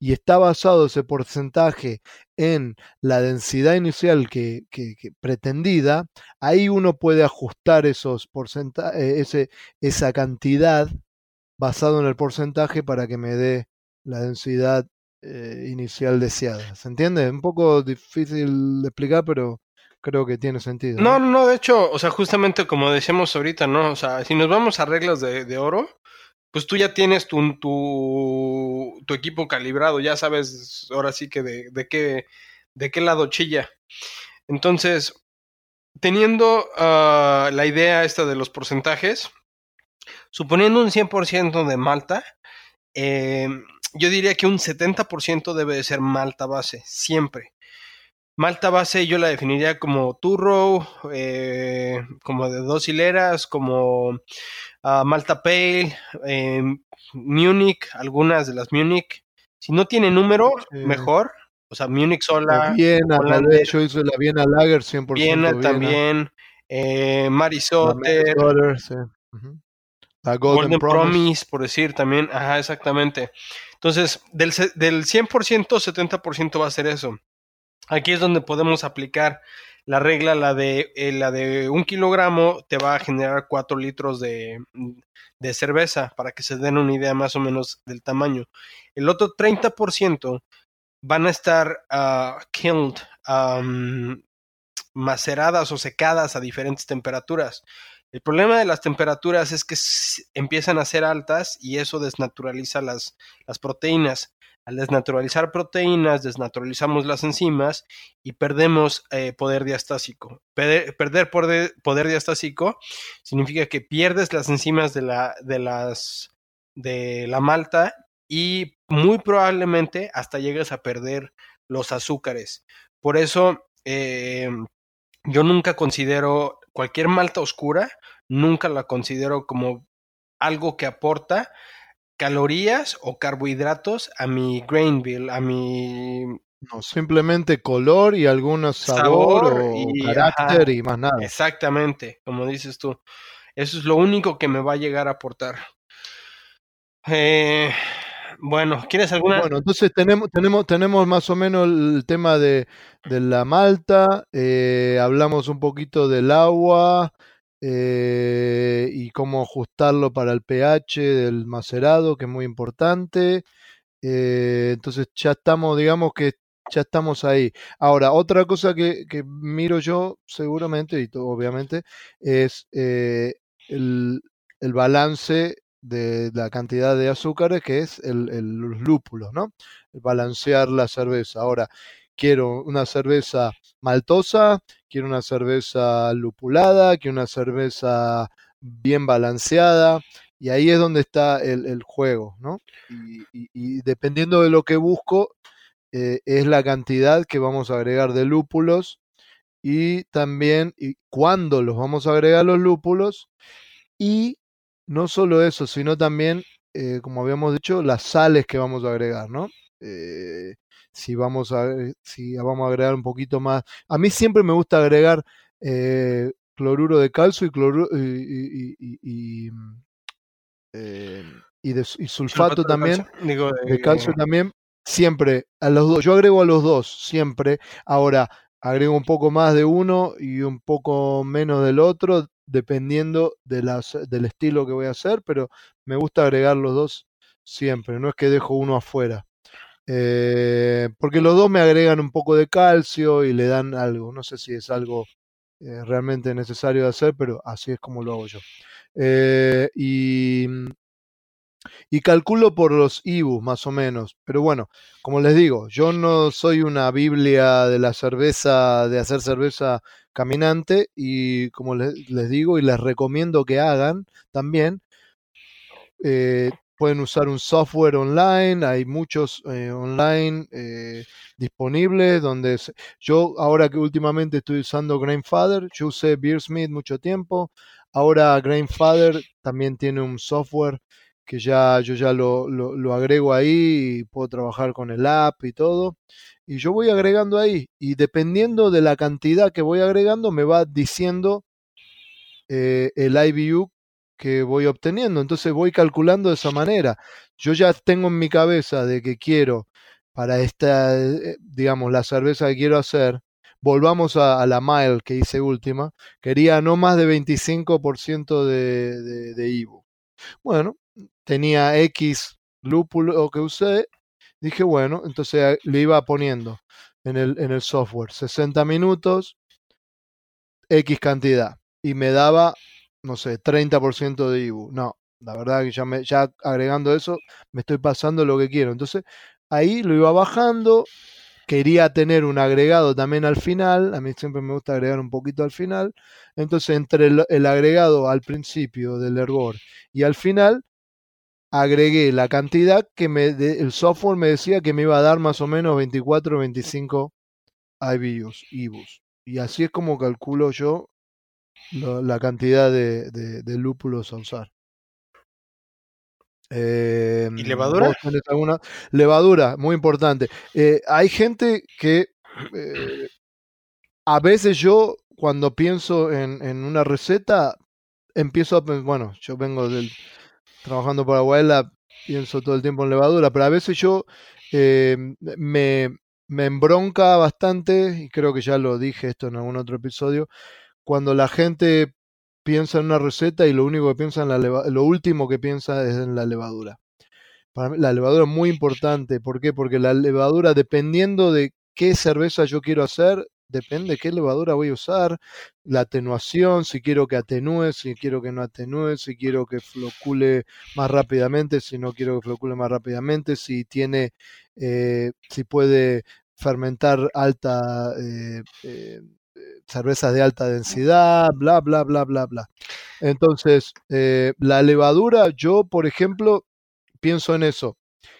y está basado ese porcentaje en la densidad inicial que, que- que pretendida, ahí uno puede ajustar esos porcentajes, ese, esa cantidad basado en el porcentaje para que me dé la densidad eh, inicial deseada. ¿Se entiende? Un poco difícil de explicar, pero creo que tiene sentido. No, no, no, de hecho, o sea, justamente como decíamos ahorita, ¿no? O sea, si nos vamos a reglas de, de oro, pues tú ya tienes tu, tu, tu equipo calibrado, ya sabes ahora sí que de, de qué, de qué lado chilla. Entonces, teniendo ah, la idea esta de los porcentajes, suponiendo un 100% de malta, eh, yo diría que un 70% debe de ser malta base, siempre. Malta base yo la definiría como turro, eh, como de dos hileras, como ah, Malta Pale, eh, Munich, algunas de las Munich. Si no tiene número, Sí. mejor. O sea, Munich sola, La Viena, Hollander, vez yo hice la Viena Lager 100% Viena Viena. también, eh, La Marisotter, sí. La Golden, Golden Promise. Promise, por decir también. Ajá, exactamente. Entonces, del, del 100%, 70% va a ser eso. Aquí es donde podemos aplicar la regla, la de, eh, la de un kilogramo te va a generar 4 litros de, de cerveza, para que se den una idea más o menos del tamaño. El otro 30% van a estar ah, killed, am, maceradas o secadas a diferentes temperaturas. El problema de las temperaturas es que empiezan a ser altas y eso desnaturaliza las proteínas. Al desnaturalizar proteínas, desnaturalizamos las enzimas y perdemos eh, poder diastásico. Perder, perder poder, diastásico significa que pierdes las enzimas de la, de las, de la malta y muy probablemente hasta llegues a perder los azúcares. Por eso, eh, yo nunca considero cualquier malta oscura, nunca la considero como algo que aporta calorías o carbohidratos a mi grain bill, a mi No, simplemente color y algún sabor, Sabor o y- carácter ajá. y más nada. exactamente, como dices tú. Eso es lo único que me va a llegar a aportar. Eh, bueno, ¿quieres alguna? Bueno, entonces tenemos, tenemos, tenemos más o menos el tema de, de la malta, eh, hablamos un poquito del agua eh, y cómo ajustarlo para el pH del macerado, que es muy importante. Eh, entonces ya estamos, digamos que ya estamos ahí. Ahora, otra cosa que, miro yo seguramente, y to- obviamente, es eh, el, el balance de la cantidad de azúcares, que es el, el- los lúpulos, ¿no? Balancear la cerveza. Ahora, quiero una cerveza maltosa, quiero una cerveza lupulada, quiero una cerveza bien balanceada, y ahí es donde está el, juego, ¿no? Y, dependiendo de lo que busco, eh, es la cantidad que vamos a agregar de lúpulos y también y cuándo los vamos a agregar los lúpulos y no solo eso, sino también, eh, como habíamos dicho, las sales que vamos a agregar, ¿no? Eh, si vamos a si vamos a agregar un poquito más. A mí siempre me gusta agregar cloruro de calcio y cloruro y, mm, eh, y, de, sulfato, también, de, calcio también, siempre, a los dos, yo agrego a los dos, siempre, ahora agrego un poco más de uno y un poco menos del otro, dependiendo de las, del estilo que voy a hacer, pero me gusta agregar los dos siempre, no es que dejo uno afuera. Eh, porque los dos me agregan un poco de calcio y le dan algo, no sé si es algo eh, realmente necesario de hacer, pero así es como lo hago yo. Eh, y, y calculo por los IBU más o menos. Pero bueno, como les digo, yo no soy una Biblia de la cerveza, de hacer cerveza caminante y como les, digo y les recomiendo que hagan también, pueden usar un software online, hay muchos eh, online eh, disponibles donde yo ahora que últimamente estoy usando Grainfather, yo usé Beersmith mucho tiempo, ahora Grainfather también tiene un software que ya yo ya lo, lo, agrego ahí y puedo trabajar con el app y todo. Y yo voy agregando ahí y dependiendo de la cantidad que voy agregando me va diciendo eh, el IBU que voy obteniendo. Entonces voy calculando de esa manera. Yo ya tengo en mi cabeza de que quiero para esta, eh, digamos, la cerveza que quiero hacer, volvamos a, la mile que hice última, quería no más de 25% de, de, de Ibu. Bueno, tenía X lúpulo que usé, dije, bueno, entonces le iba poniendo en el, en el software 60 minutos, X cantidad, y me daba, no sé, 30% de IBU. No, la verdad que ya, me, agregando eso, me estoy pasando lo que quiero. Entonces, ahí lo iba bajando, quería tener un agregado también al final, a mí siempre me gusta agregar un poquito al final, entonces entre el, agregado al principio del hervor y al final, agregué la cantidad que me el software me decía que me iba a dar más o menos 24 o 25 IBUs, IBUs. Y así es como calculo yo la cantidad de, de, lúpulos a usar. Eh, ¿Y levadura? Alguna? Levadura, muy importante. Eh, hay gente que eh, a veces yo, cuando pienso en, en, una receta, empiezo a bueno, yo vengo del, trabajando por abuela, pienso todo el tiempo en levadura, pero a veces yo eh, me, me embronca bastante, y creo que ya lo dije esto en algún otro episodio, cuando la gente piensa en una receta y lo único que piensa en la lo último que piensa es en la levadura. Para mí, la levadura es muy importante, ¿por qué? Porque la levadura, dependiendo de qué cerveza yo quiero hacer, depende qué levadura voy a usar, la atenuación, si quiero que atenúe, si quiero que no atenúe, si quiero que flocule más rápidamente, si no quiero que flocule más rápidamente, si tiene, eh, si puede fermentar alta eh, eh, cervezas de alta densidad, bla, bla, bla, bla, bla. Entonces, la levadura, yo, por ejemplo, pienso en eso.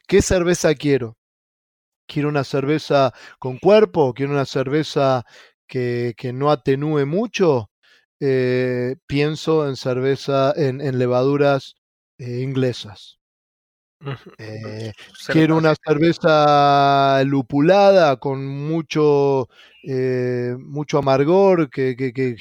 ¿Qué cerveza quiero? quiero una cerveza con cuerpo, quiero una cerveza que, no atenúe mucho, eh, pienso en cerveza, en, levaduras eh, inglesas. Eh, quiero una cerveza lupulada con mucho, mucho amargor, que, que,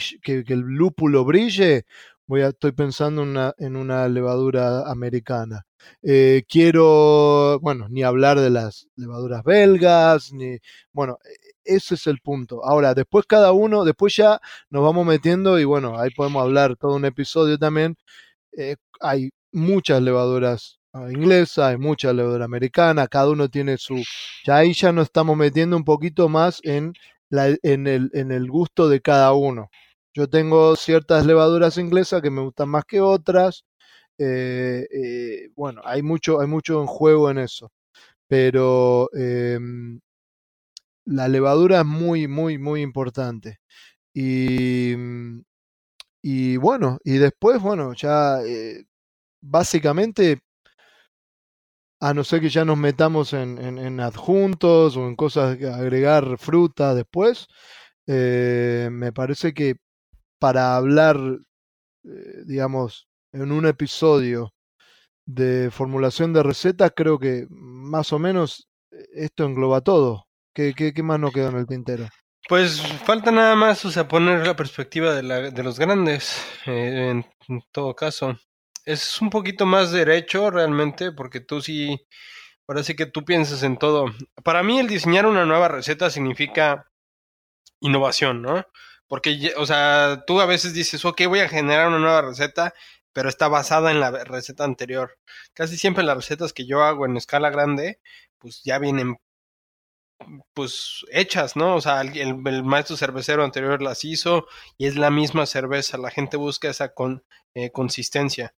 el lúpulo brille. Voy a, estoy pensando una, en una levadura americana. Eh, quiero, bueno, ni hablar de las levaduras belgas, ni, bueno, e, ese es el punto. Ahora, después cada uno, después ya nos vamos metiendo y bueno, ahí podemos hablar todo un episodio también. Eh, hay muchas levaduras ah, inglesas, hay muchas levaduras americanas, cada uno tiene su... Ya ahí ya nos estamos metiendo un poquito más en, la, en, el, en el gusto de cada uno. Yo tengo ciertas levaduras inglesas que me gustan más que otras, eh, eh, bueno, hay mucho, hay mucho en juego en eso. Pero em, la levadura es muy, muy, muy importante. Y, mm, y bueno, y después, bueno, ya eh, básicamente, a no ser que ya nos metamos en, en, adjuntos o en cosas, agregar fruta después, eh, me parece que para hablar, eh, digamos, en un episodio de formulación de recetas, creo que más o menos esto engloba todo. ¿Qué, qué, qué más no quedó en el tintero? Pues falta nada más, o sea, poner la perspectiva de, la, de los grandes, eh, en, todo caso. Es un poquito más derecho realmente, porque tú sí, ahora sí que tú piensas en todo. Para mí el diseñar una nueva receta significa innovación, ¿no? Porque, o sea, tú a veces dices, ok, voy a generar una nueva receta, pero está basada en la receta anterior. Casi siempre las recetas que yo hago en escala grande, pues ya vienen pues hechas, ¿no? O sea, el, el, maestro cervecero anterior las hizo y es la misma cerveza. La gente busca esa con, eh, consistencia.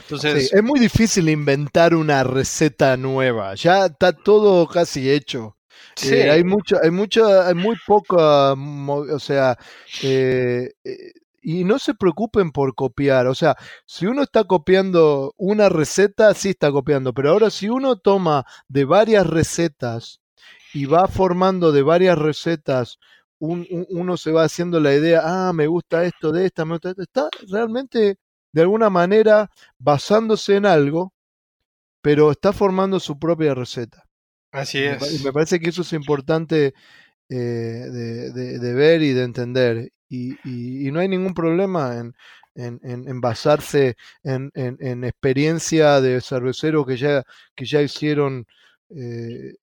Entonces, es muy difícil inventar una receta nueva. Ya está todo casi hecho. Sí. Eh, hay mucho, hay mucho, hay muy poca, o sea, eh, y no se preocupen por copiar. O sea, si uno está copiando una receta, sí está copiando. Pero ahora si uno toma de varias recetas y va formando de varias recetas, uno se va haciendo la idea, ah, me gusta esto de esta, me gusta esto. Está realmente, de alguna manera, basándose en algo, pero está formando su propia receta. Así es. Me, me parece que eso es importante eh, de, de, ver y de entender. Y, y, no hay ningún problema en, en, en basarse en, experiencia de cerveceros que ya, que ya hicieron eh,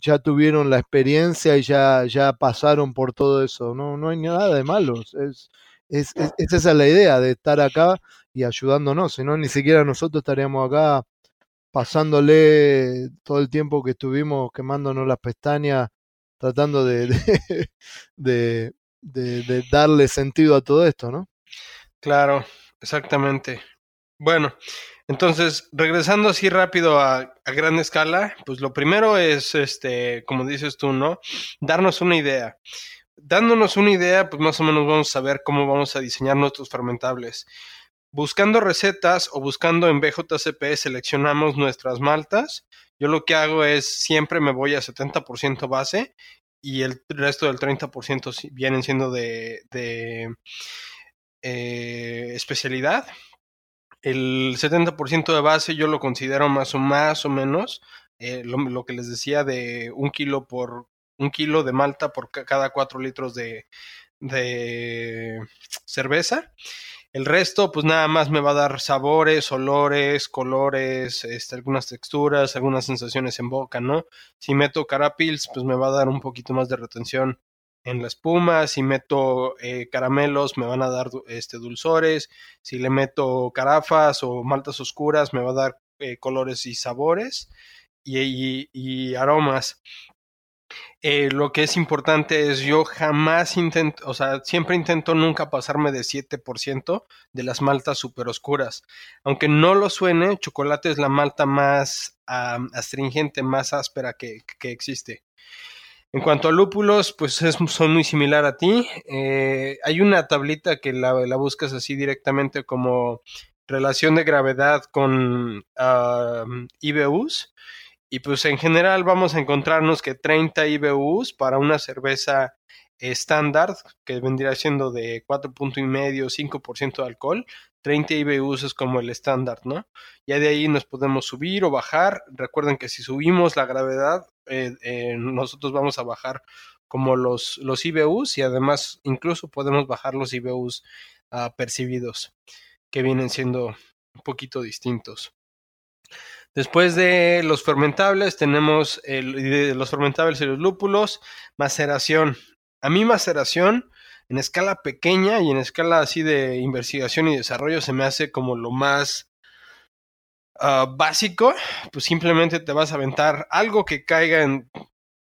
ya tuvieron la experiencia y ya, ya pasaron por todo eso. No, no hay nada de malo. Es, es, es, esa es la idea de estar acá y ayudándonos. Si no, ni siquiera nosotros estaríamos acá pasándole todo el tiempo que estuvimos quemándonos las pestañas, tratando de, de, de, de darle sentido a todo esto, ¿no? Claro, exactamente. Bueno, entonces, regresando así rápido a, gran escala, pues lo primero es, este, como dices tú, ¿no? Darnos una idea. Dándonos una idea, pues más o menos vamos a saber cómo vamos a diseñar nuestros fermentables. Buscando recetas o buscando en BJCP seleccionamos nuestras maltas. Yo lo que hago es siempre me voy a 70% base y el resto del 30% vienen siendo de, de eh, especialidad el 70% de base yo lo considero más o más o menos eh, lo, que les decía de un kilo por un kilo de malta por cada cuatro litros de, de cerveza. El resto, pues nada más me va a dar sabores, olores, colores, este, algunas texturas, algunas sensaciones en boca, ¿no? Si meto carapils, pues me va a dar un poquito más de retención en la espuma, si meto eh, caramelos me van a dar este, dulzores, si le meto carafas o maltas oscuras me va a dar eh, colores y sabores y, aromas. Eh, lo que es importante es yo jamás intento, o sea, siempre intento nunca pasarme de 7% de las maltas super oscuras. Aunque no lo suene, chocolate es la malta más astringente, más áspera que existe. En cuanto a lúpulos, pues son muy similar a ti. Eh, hay una tablita que la, buscas así directamente como relación de gravedad con IBUs. Y pues en general vamos a encontrarnos que 30 IBUs para una cerveza estándar, que vendría siendo de 4.5, 5% de alcohol, 30 IBUs es como el estándar, ¿no? Ya de ahí nos podemos subir o bajar. Recuerden que si subimos la gravedad, eh, eh, nosotros vamos a bajar como los, los IBUs y además incluso podemos bajar los IBUs percibidos, que vienen siendo un poquito distintos. Después de los fermentables, tenemos los fermentables y los lúpulos, maceración. A mí maceración en escala pequeña y en escala así de investigación y desarrollo se me hace como lo más ah, básico, pues simplemente te vas a aventar algo que caiga en...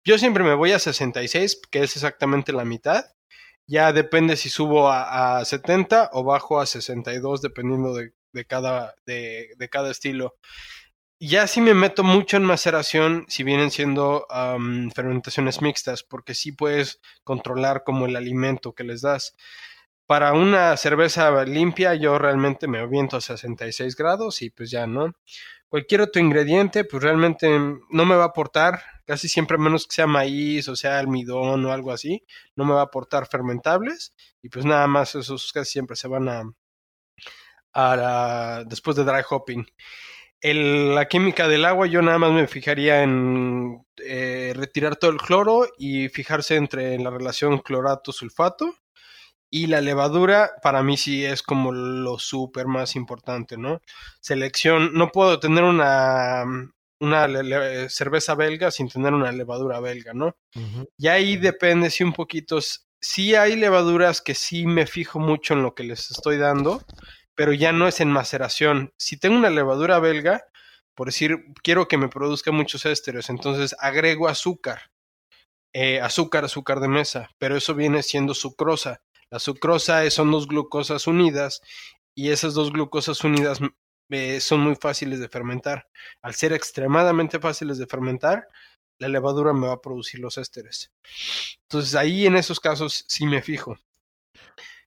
Yo siempre me voy a 66, que es exactamente la mitad. Ya depende si subo a, 70 o bajo a 62, dependiendo de, cada, de, cada estilo. ya sí me meto mucho en maceración si vienen siendo fermentaciones mixtas, porque sí puedes controlar como el alimento que les das. Para una cerveza limpia yo realmente me aviento a 66 grados y pues ya, ¿no? Cualquier otro ingrediente pues realmente no me va a aportar, casi siempre menos que sea maíz o sea almidón o algo así, no me va a aportar fermentables y pues nada más esos casi siempre se van a, a después de dry hopping. La química del agua, yo nada más me fijaría en eh, retirar todo el cloro y fijarse entre la relación clorato-sulfato. Y la levadura, para mí sí es como lo súper más importante, ¿no? Selección, no puedo tener una, una le- le- cerveza belga sin tener una levadura belga, ¿no? Y ahí depende, sí, un poquito. Sí hay levaduras que sí me fijo mucho en lo que les estoy dando, pero ya no es en maceración. Si tengo una levadura belga, por decir, quiero que me produzca muchos ésteres, entonces agrego azúcar. Eh, azúcar, azúcar de mesa, pero eso viene siendo sucrosa. La sucrosa es- son dos glucosas unidas y esas dos glucosas unidas mm, eh, son muy fáciles de fermentar. Al ser extremadamente fáciles de fermentar, la levadura me va a producir los ésteres. Entonces ahí en esos casos sí me fijo.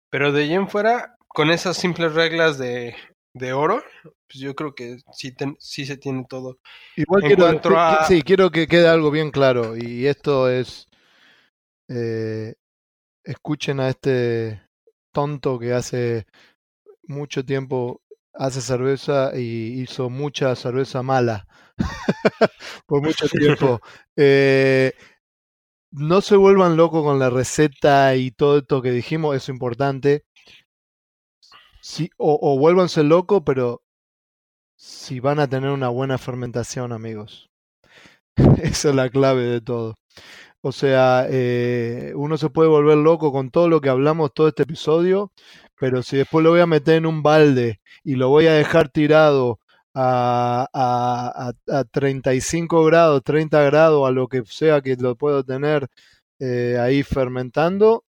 Pero de allí en fuera, con esas simples reglas de, de oro, pues yo creo que sí, ten- sí se tiene todo. Igual En quiero, a- sí, quiero que quede algo bien claro y esto es, eh, escuchen a este tonto que hace mucho tiempo hace cerveza y hizo mucha cerveza mala [laughs] por mucho tiempo. [laughs] Eh, no se vuelvan locos con la receta y todo esto que dijimos, es importante. Sí, o, o vuélvanse locos, pero si van a tener una buena fermentación, amigos. [laughs] Esa es la clave de todo. O sea, eh, uno se puede volver loco con todo lo que hablamos todo este episodio, pero si después lo voy a meter en un balde y lo voy a dejar tirado a, a, a, a 35 grados, 30 grados, a lo que sea que lo puedo tener eh, ahí fermentando,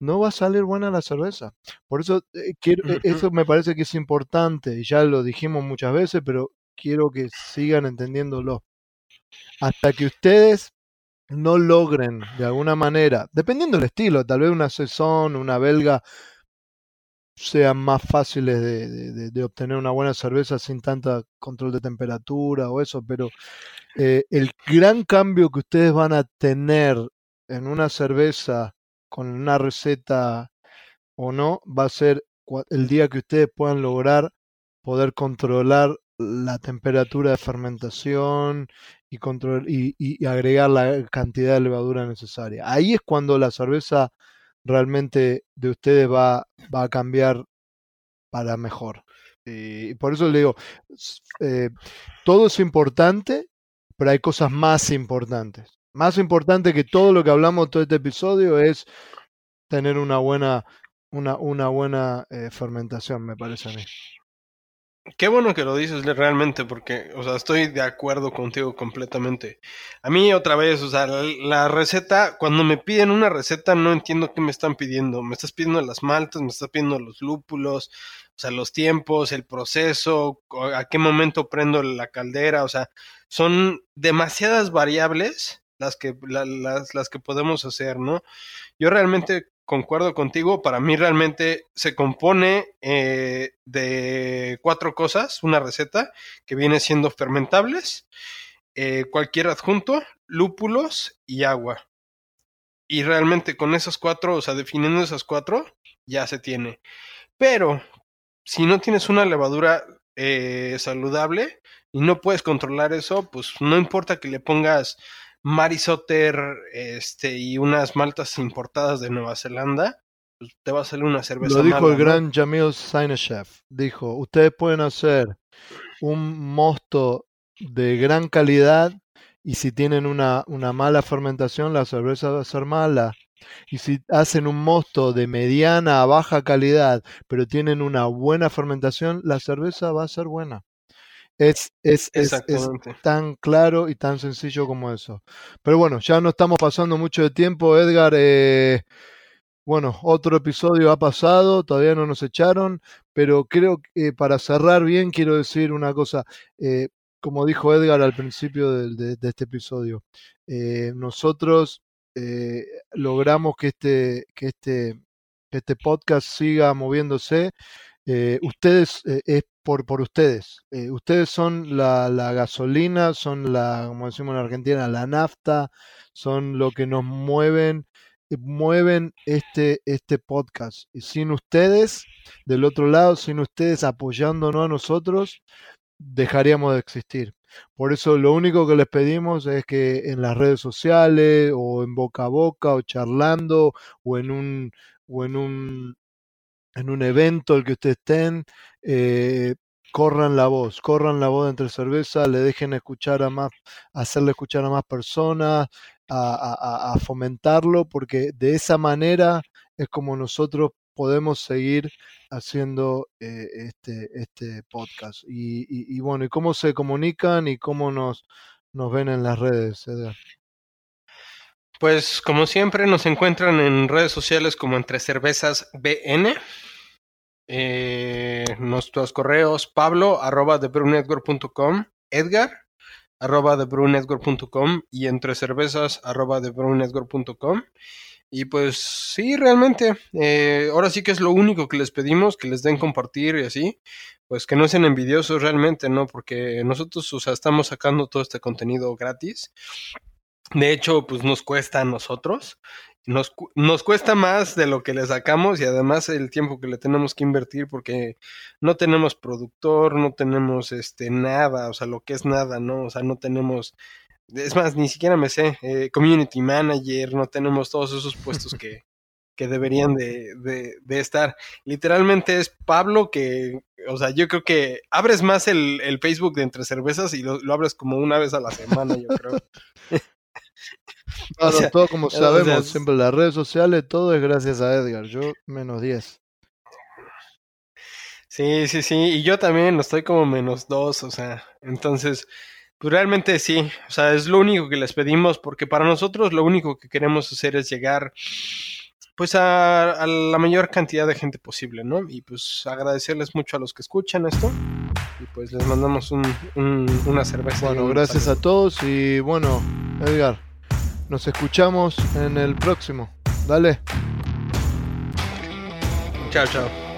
no va a salir buena la cerveza. Por eso eh, quiero, eso me parece que es importante, y ya lo dijimos muchas veces, pero quiero que sigan entendiéndolo. Hasta que ustedes no logren de alguna manera, dependiendo del estilo, tal vez una saison, una belga, sean más fáciles de, de- obtener una buena cerveza sin tanta control de temperatura o eso, pero eh, el gran cambio que ustedes van a tener en una cerveza con una receta o no va a ser el día que ustedes puedan lograr poder controlar la temperatura de fermentación y, control, y, y- agregar la cantidad de levadura necesaria. Ahí es cuando la cerveza realmente de ustedes va, va a cambiar para mejor. Y por eso le digo, eh, todo es importante, pero hay cosas más importantes. Más importante que todo lo que hablamos todo este episodio es tener una buena, una, una buena eh, fermentación, me parece a mí. Qué bueno que lo dices realmente, porque, o sea, estoy de acuerdo contigo completamente. A mí otra vez, o sea, la, receta, cuando me piden una receta, no entiendo qué me están pidiendo. Me estás pidiendo las maltas, me estás pidiendo los lúpulos, o sea, los tiempos, el proceso, a qué momento prendo la caldera, o sea, son demasiadas variables las que, la- las, las que podemos hacer, ¿no? Yo realmente concuerdo contigo, para mí realmente se compone eh, de cuatro cosas, una receta que viene siendo fermentables, eh, cualquier adjunto, lúpulos y agua. Y realmente con esas cuatro, o sea, definiendo esas cuatro, ya se tiene. Pero si no tienes una levadura eh, saludable y no puedes controlar eso, pues no importa que le pongas Marisotter este, y unas maltas importadas de Nueva Zelanda, pues te va a salir una cerveza Lo dijo mala, el ¿no? gran Jamil Sineshev. Dijo, ustedes pueden hacer un mosto de gran calidad y si tienen una, una mala fermentación, la cerveza va a ser mala. Y si hacen un mosto de mediana a baja calidad, pero tienen una buena fermentación, la cerveza va a ser buena. Es, es, es, tan claro y tan sencillo como eso. Pero bueno, ya no estamos pasando mucho de tiempo, Edgar. eh, bueno, otro episodio ha pasado, todavía no nos echaron, pero creo que eh, para cerrar bien quiero decir una cosa. eh, como dijo Edgar al principio de, este episodio, nosotros logramos que este, que este, este podcast siga moviéndose. Eh, ustedes, es por, por ustedes. ustedes son la, la, gasolina, son la, como decimos en Argentina, la nafta, son lo que nos mueven mueven este, este podcast. Y sin ustedes, del otro lado, sin ustedes apoyándonos a nosotros, dejaríamos de existir. Por eso lo único que les pedimos es que en las redes sociales o en boca a boca o charlando o en un o en un en un evento el que ustedes estén, eh, corran la voz, corran la voz entre cerveza, le dejen escuchar a más, hacerle escuchar a más personas, a, fomentarlo, porque de esa manera es como nosotros podemos seguir haciendo eh, este, este podcast. Y, bueno, ¿y cómo se comunican y cómo nos, nos ven en las redes, Edgar? Pues como siempre nos encuentran en redes sociales como entre cervezas BN. Eh, nuestros correos pablo arroba com Edgar arroba com y entre cervezas arroba com y pues sí, realmente, eh, ahora sí que es lo único que les pedimos, que les den compartir y así, pues que no sean envidiosos realmente, ¿no? Porque nosotros, o sea, estamos sacando todo este contenido gratis. De hecho, pues nos cuesta a nosotros. Nos, nos cuesta más de lo que le sacamos y además el tiempo que le tenemos que invertir porque no tenemos productor, no tenemos este nada, o sea, lo que es nada, ¿no? O sea, no tenemos es más, ni siquiera me sé, eh, community manager, no tenemos todos esos puestos que, [laughs] que deberían de, de, estar. Literalmente es Pablo que, o sea, yo creo que abres más el, el Facebook de Entre Cervezas y lo, abres como una vez a la semana, yo creo. [laughs] todo como sabemos, siempre las redes sociales, todo es gracias a Edgar, yo menos 10. Sí, sí, sí, y yo también estoy como menos 2, o sea, entonces pues realmente sí, o sea, es lo único que les pedimos, porque para nosotros lo único que queremos hacer es llegar pues a, la mayor cantidad de gente posible, ¿no? Y pues agradecerles mucho a los que escuchan esto y pues les mandamos un, una cerveza. Bueno, gracias a todos y bueno, Edgar, nos escuchamos en el próximo. Dale. Chao, chao.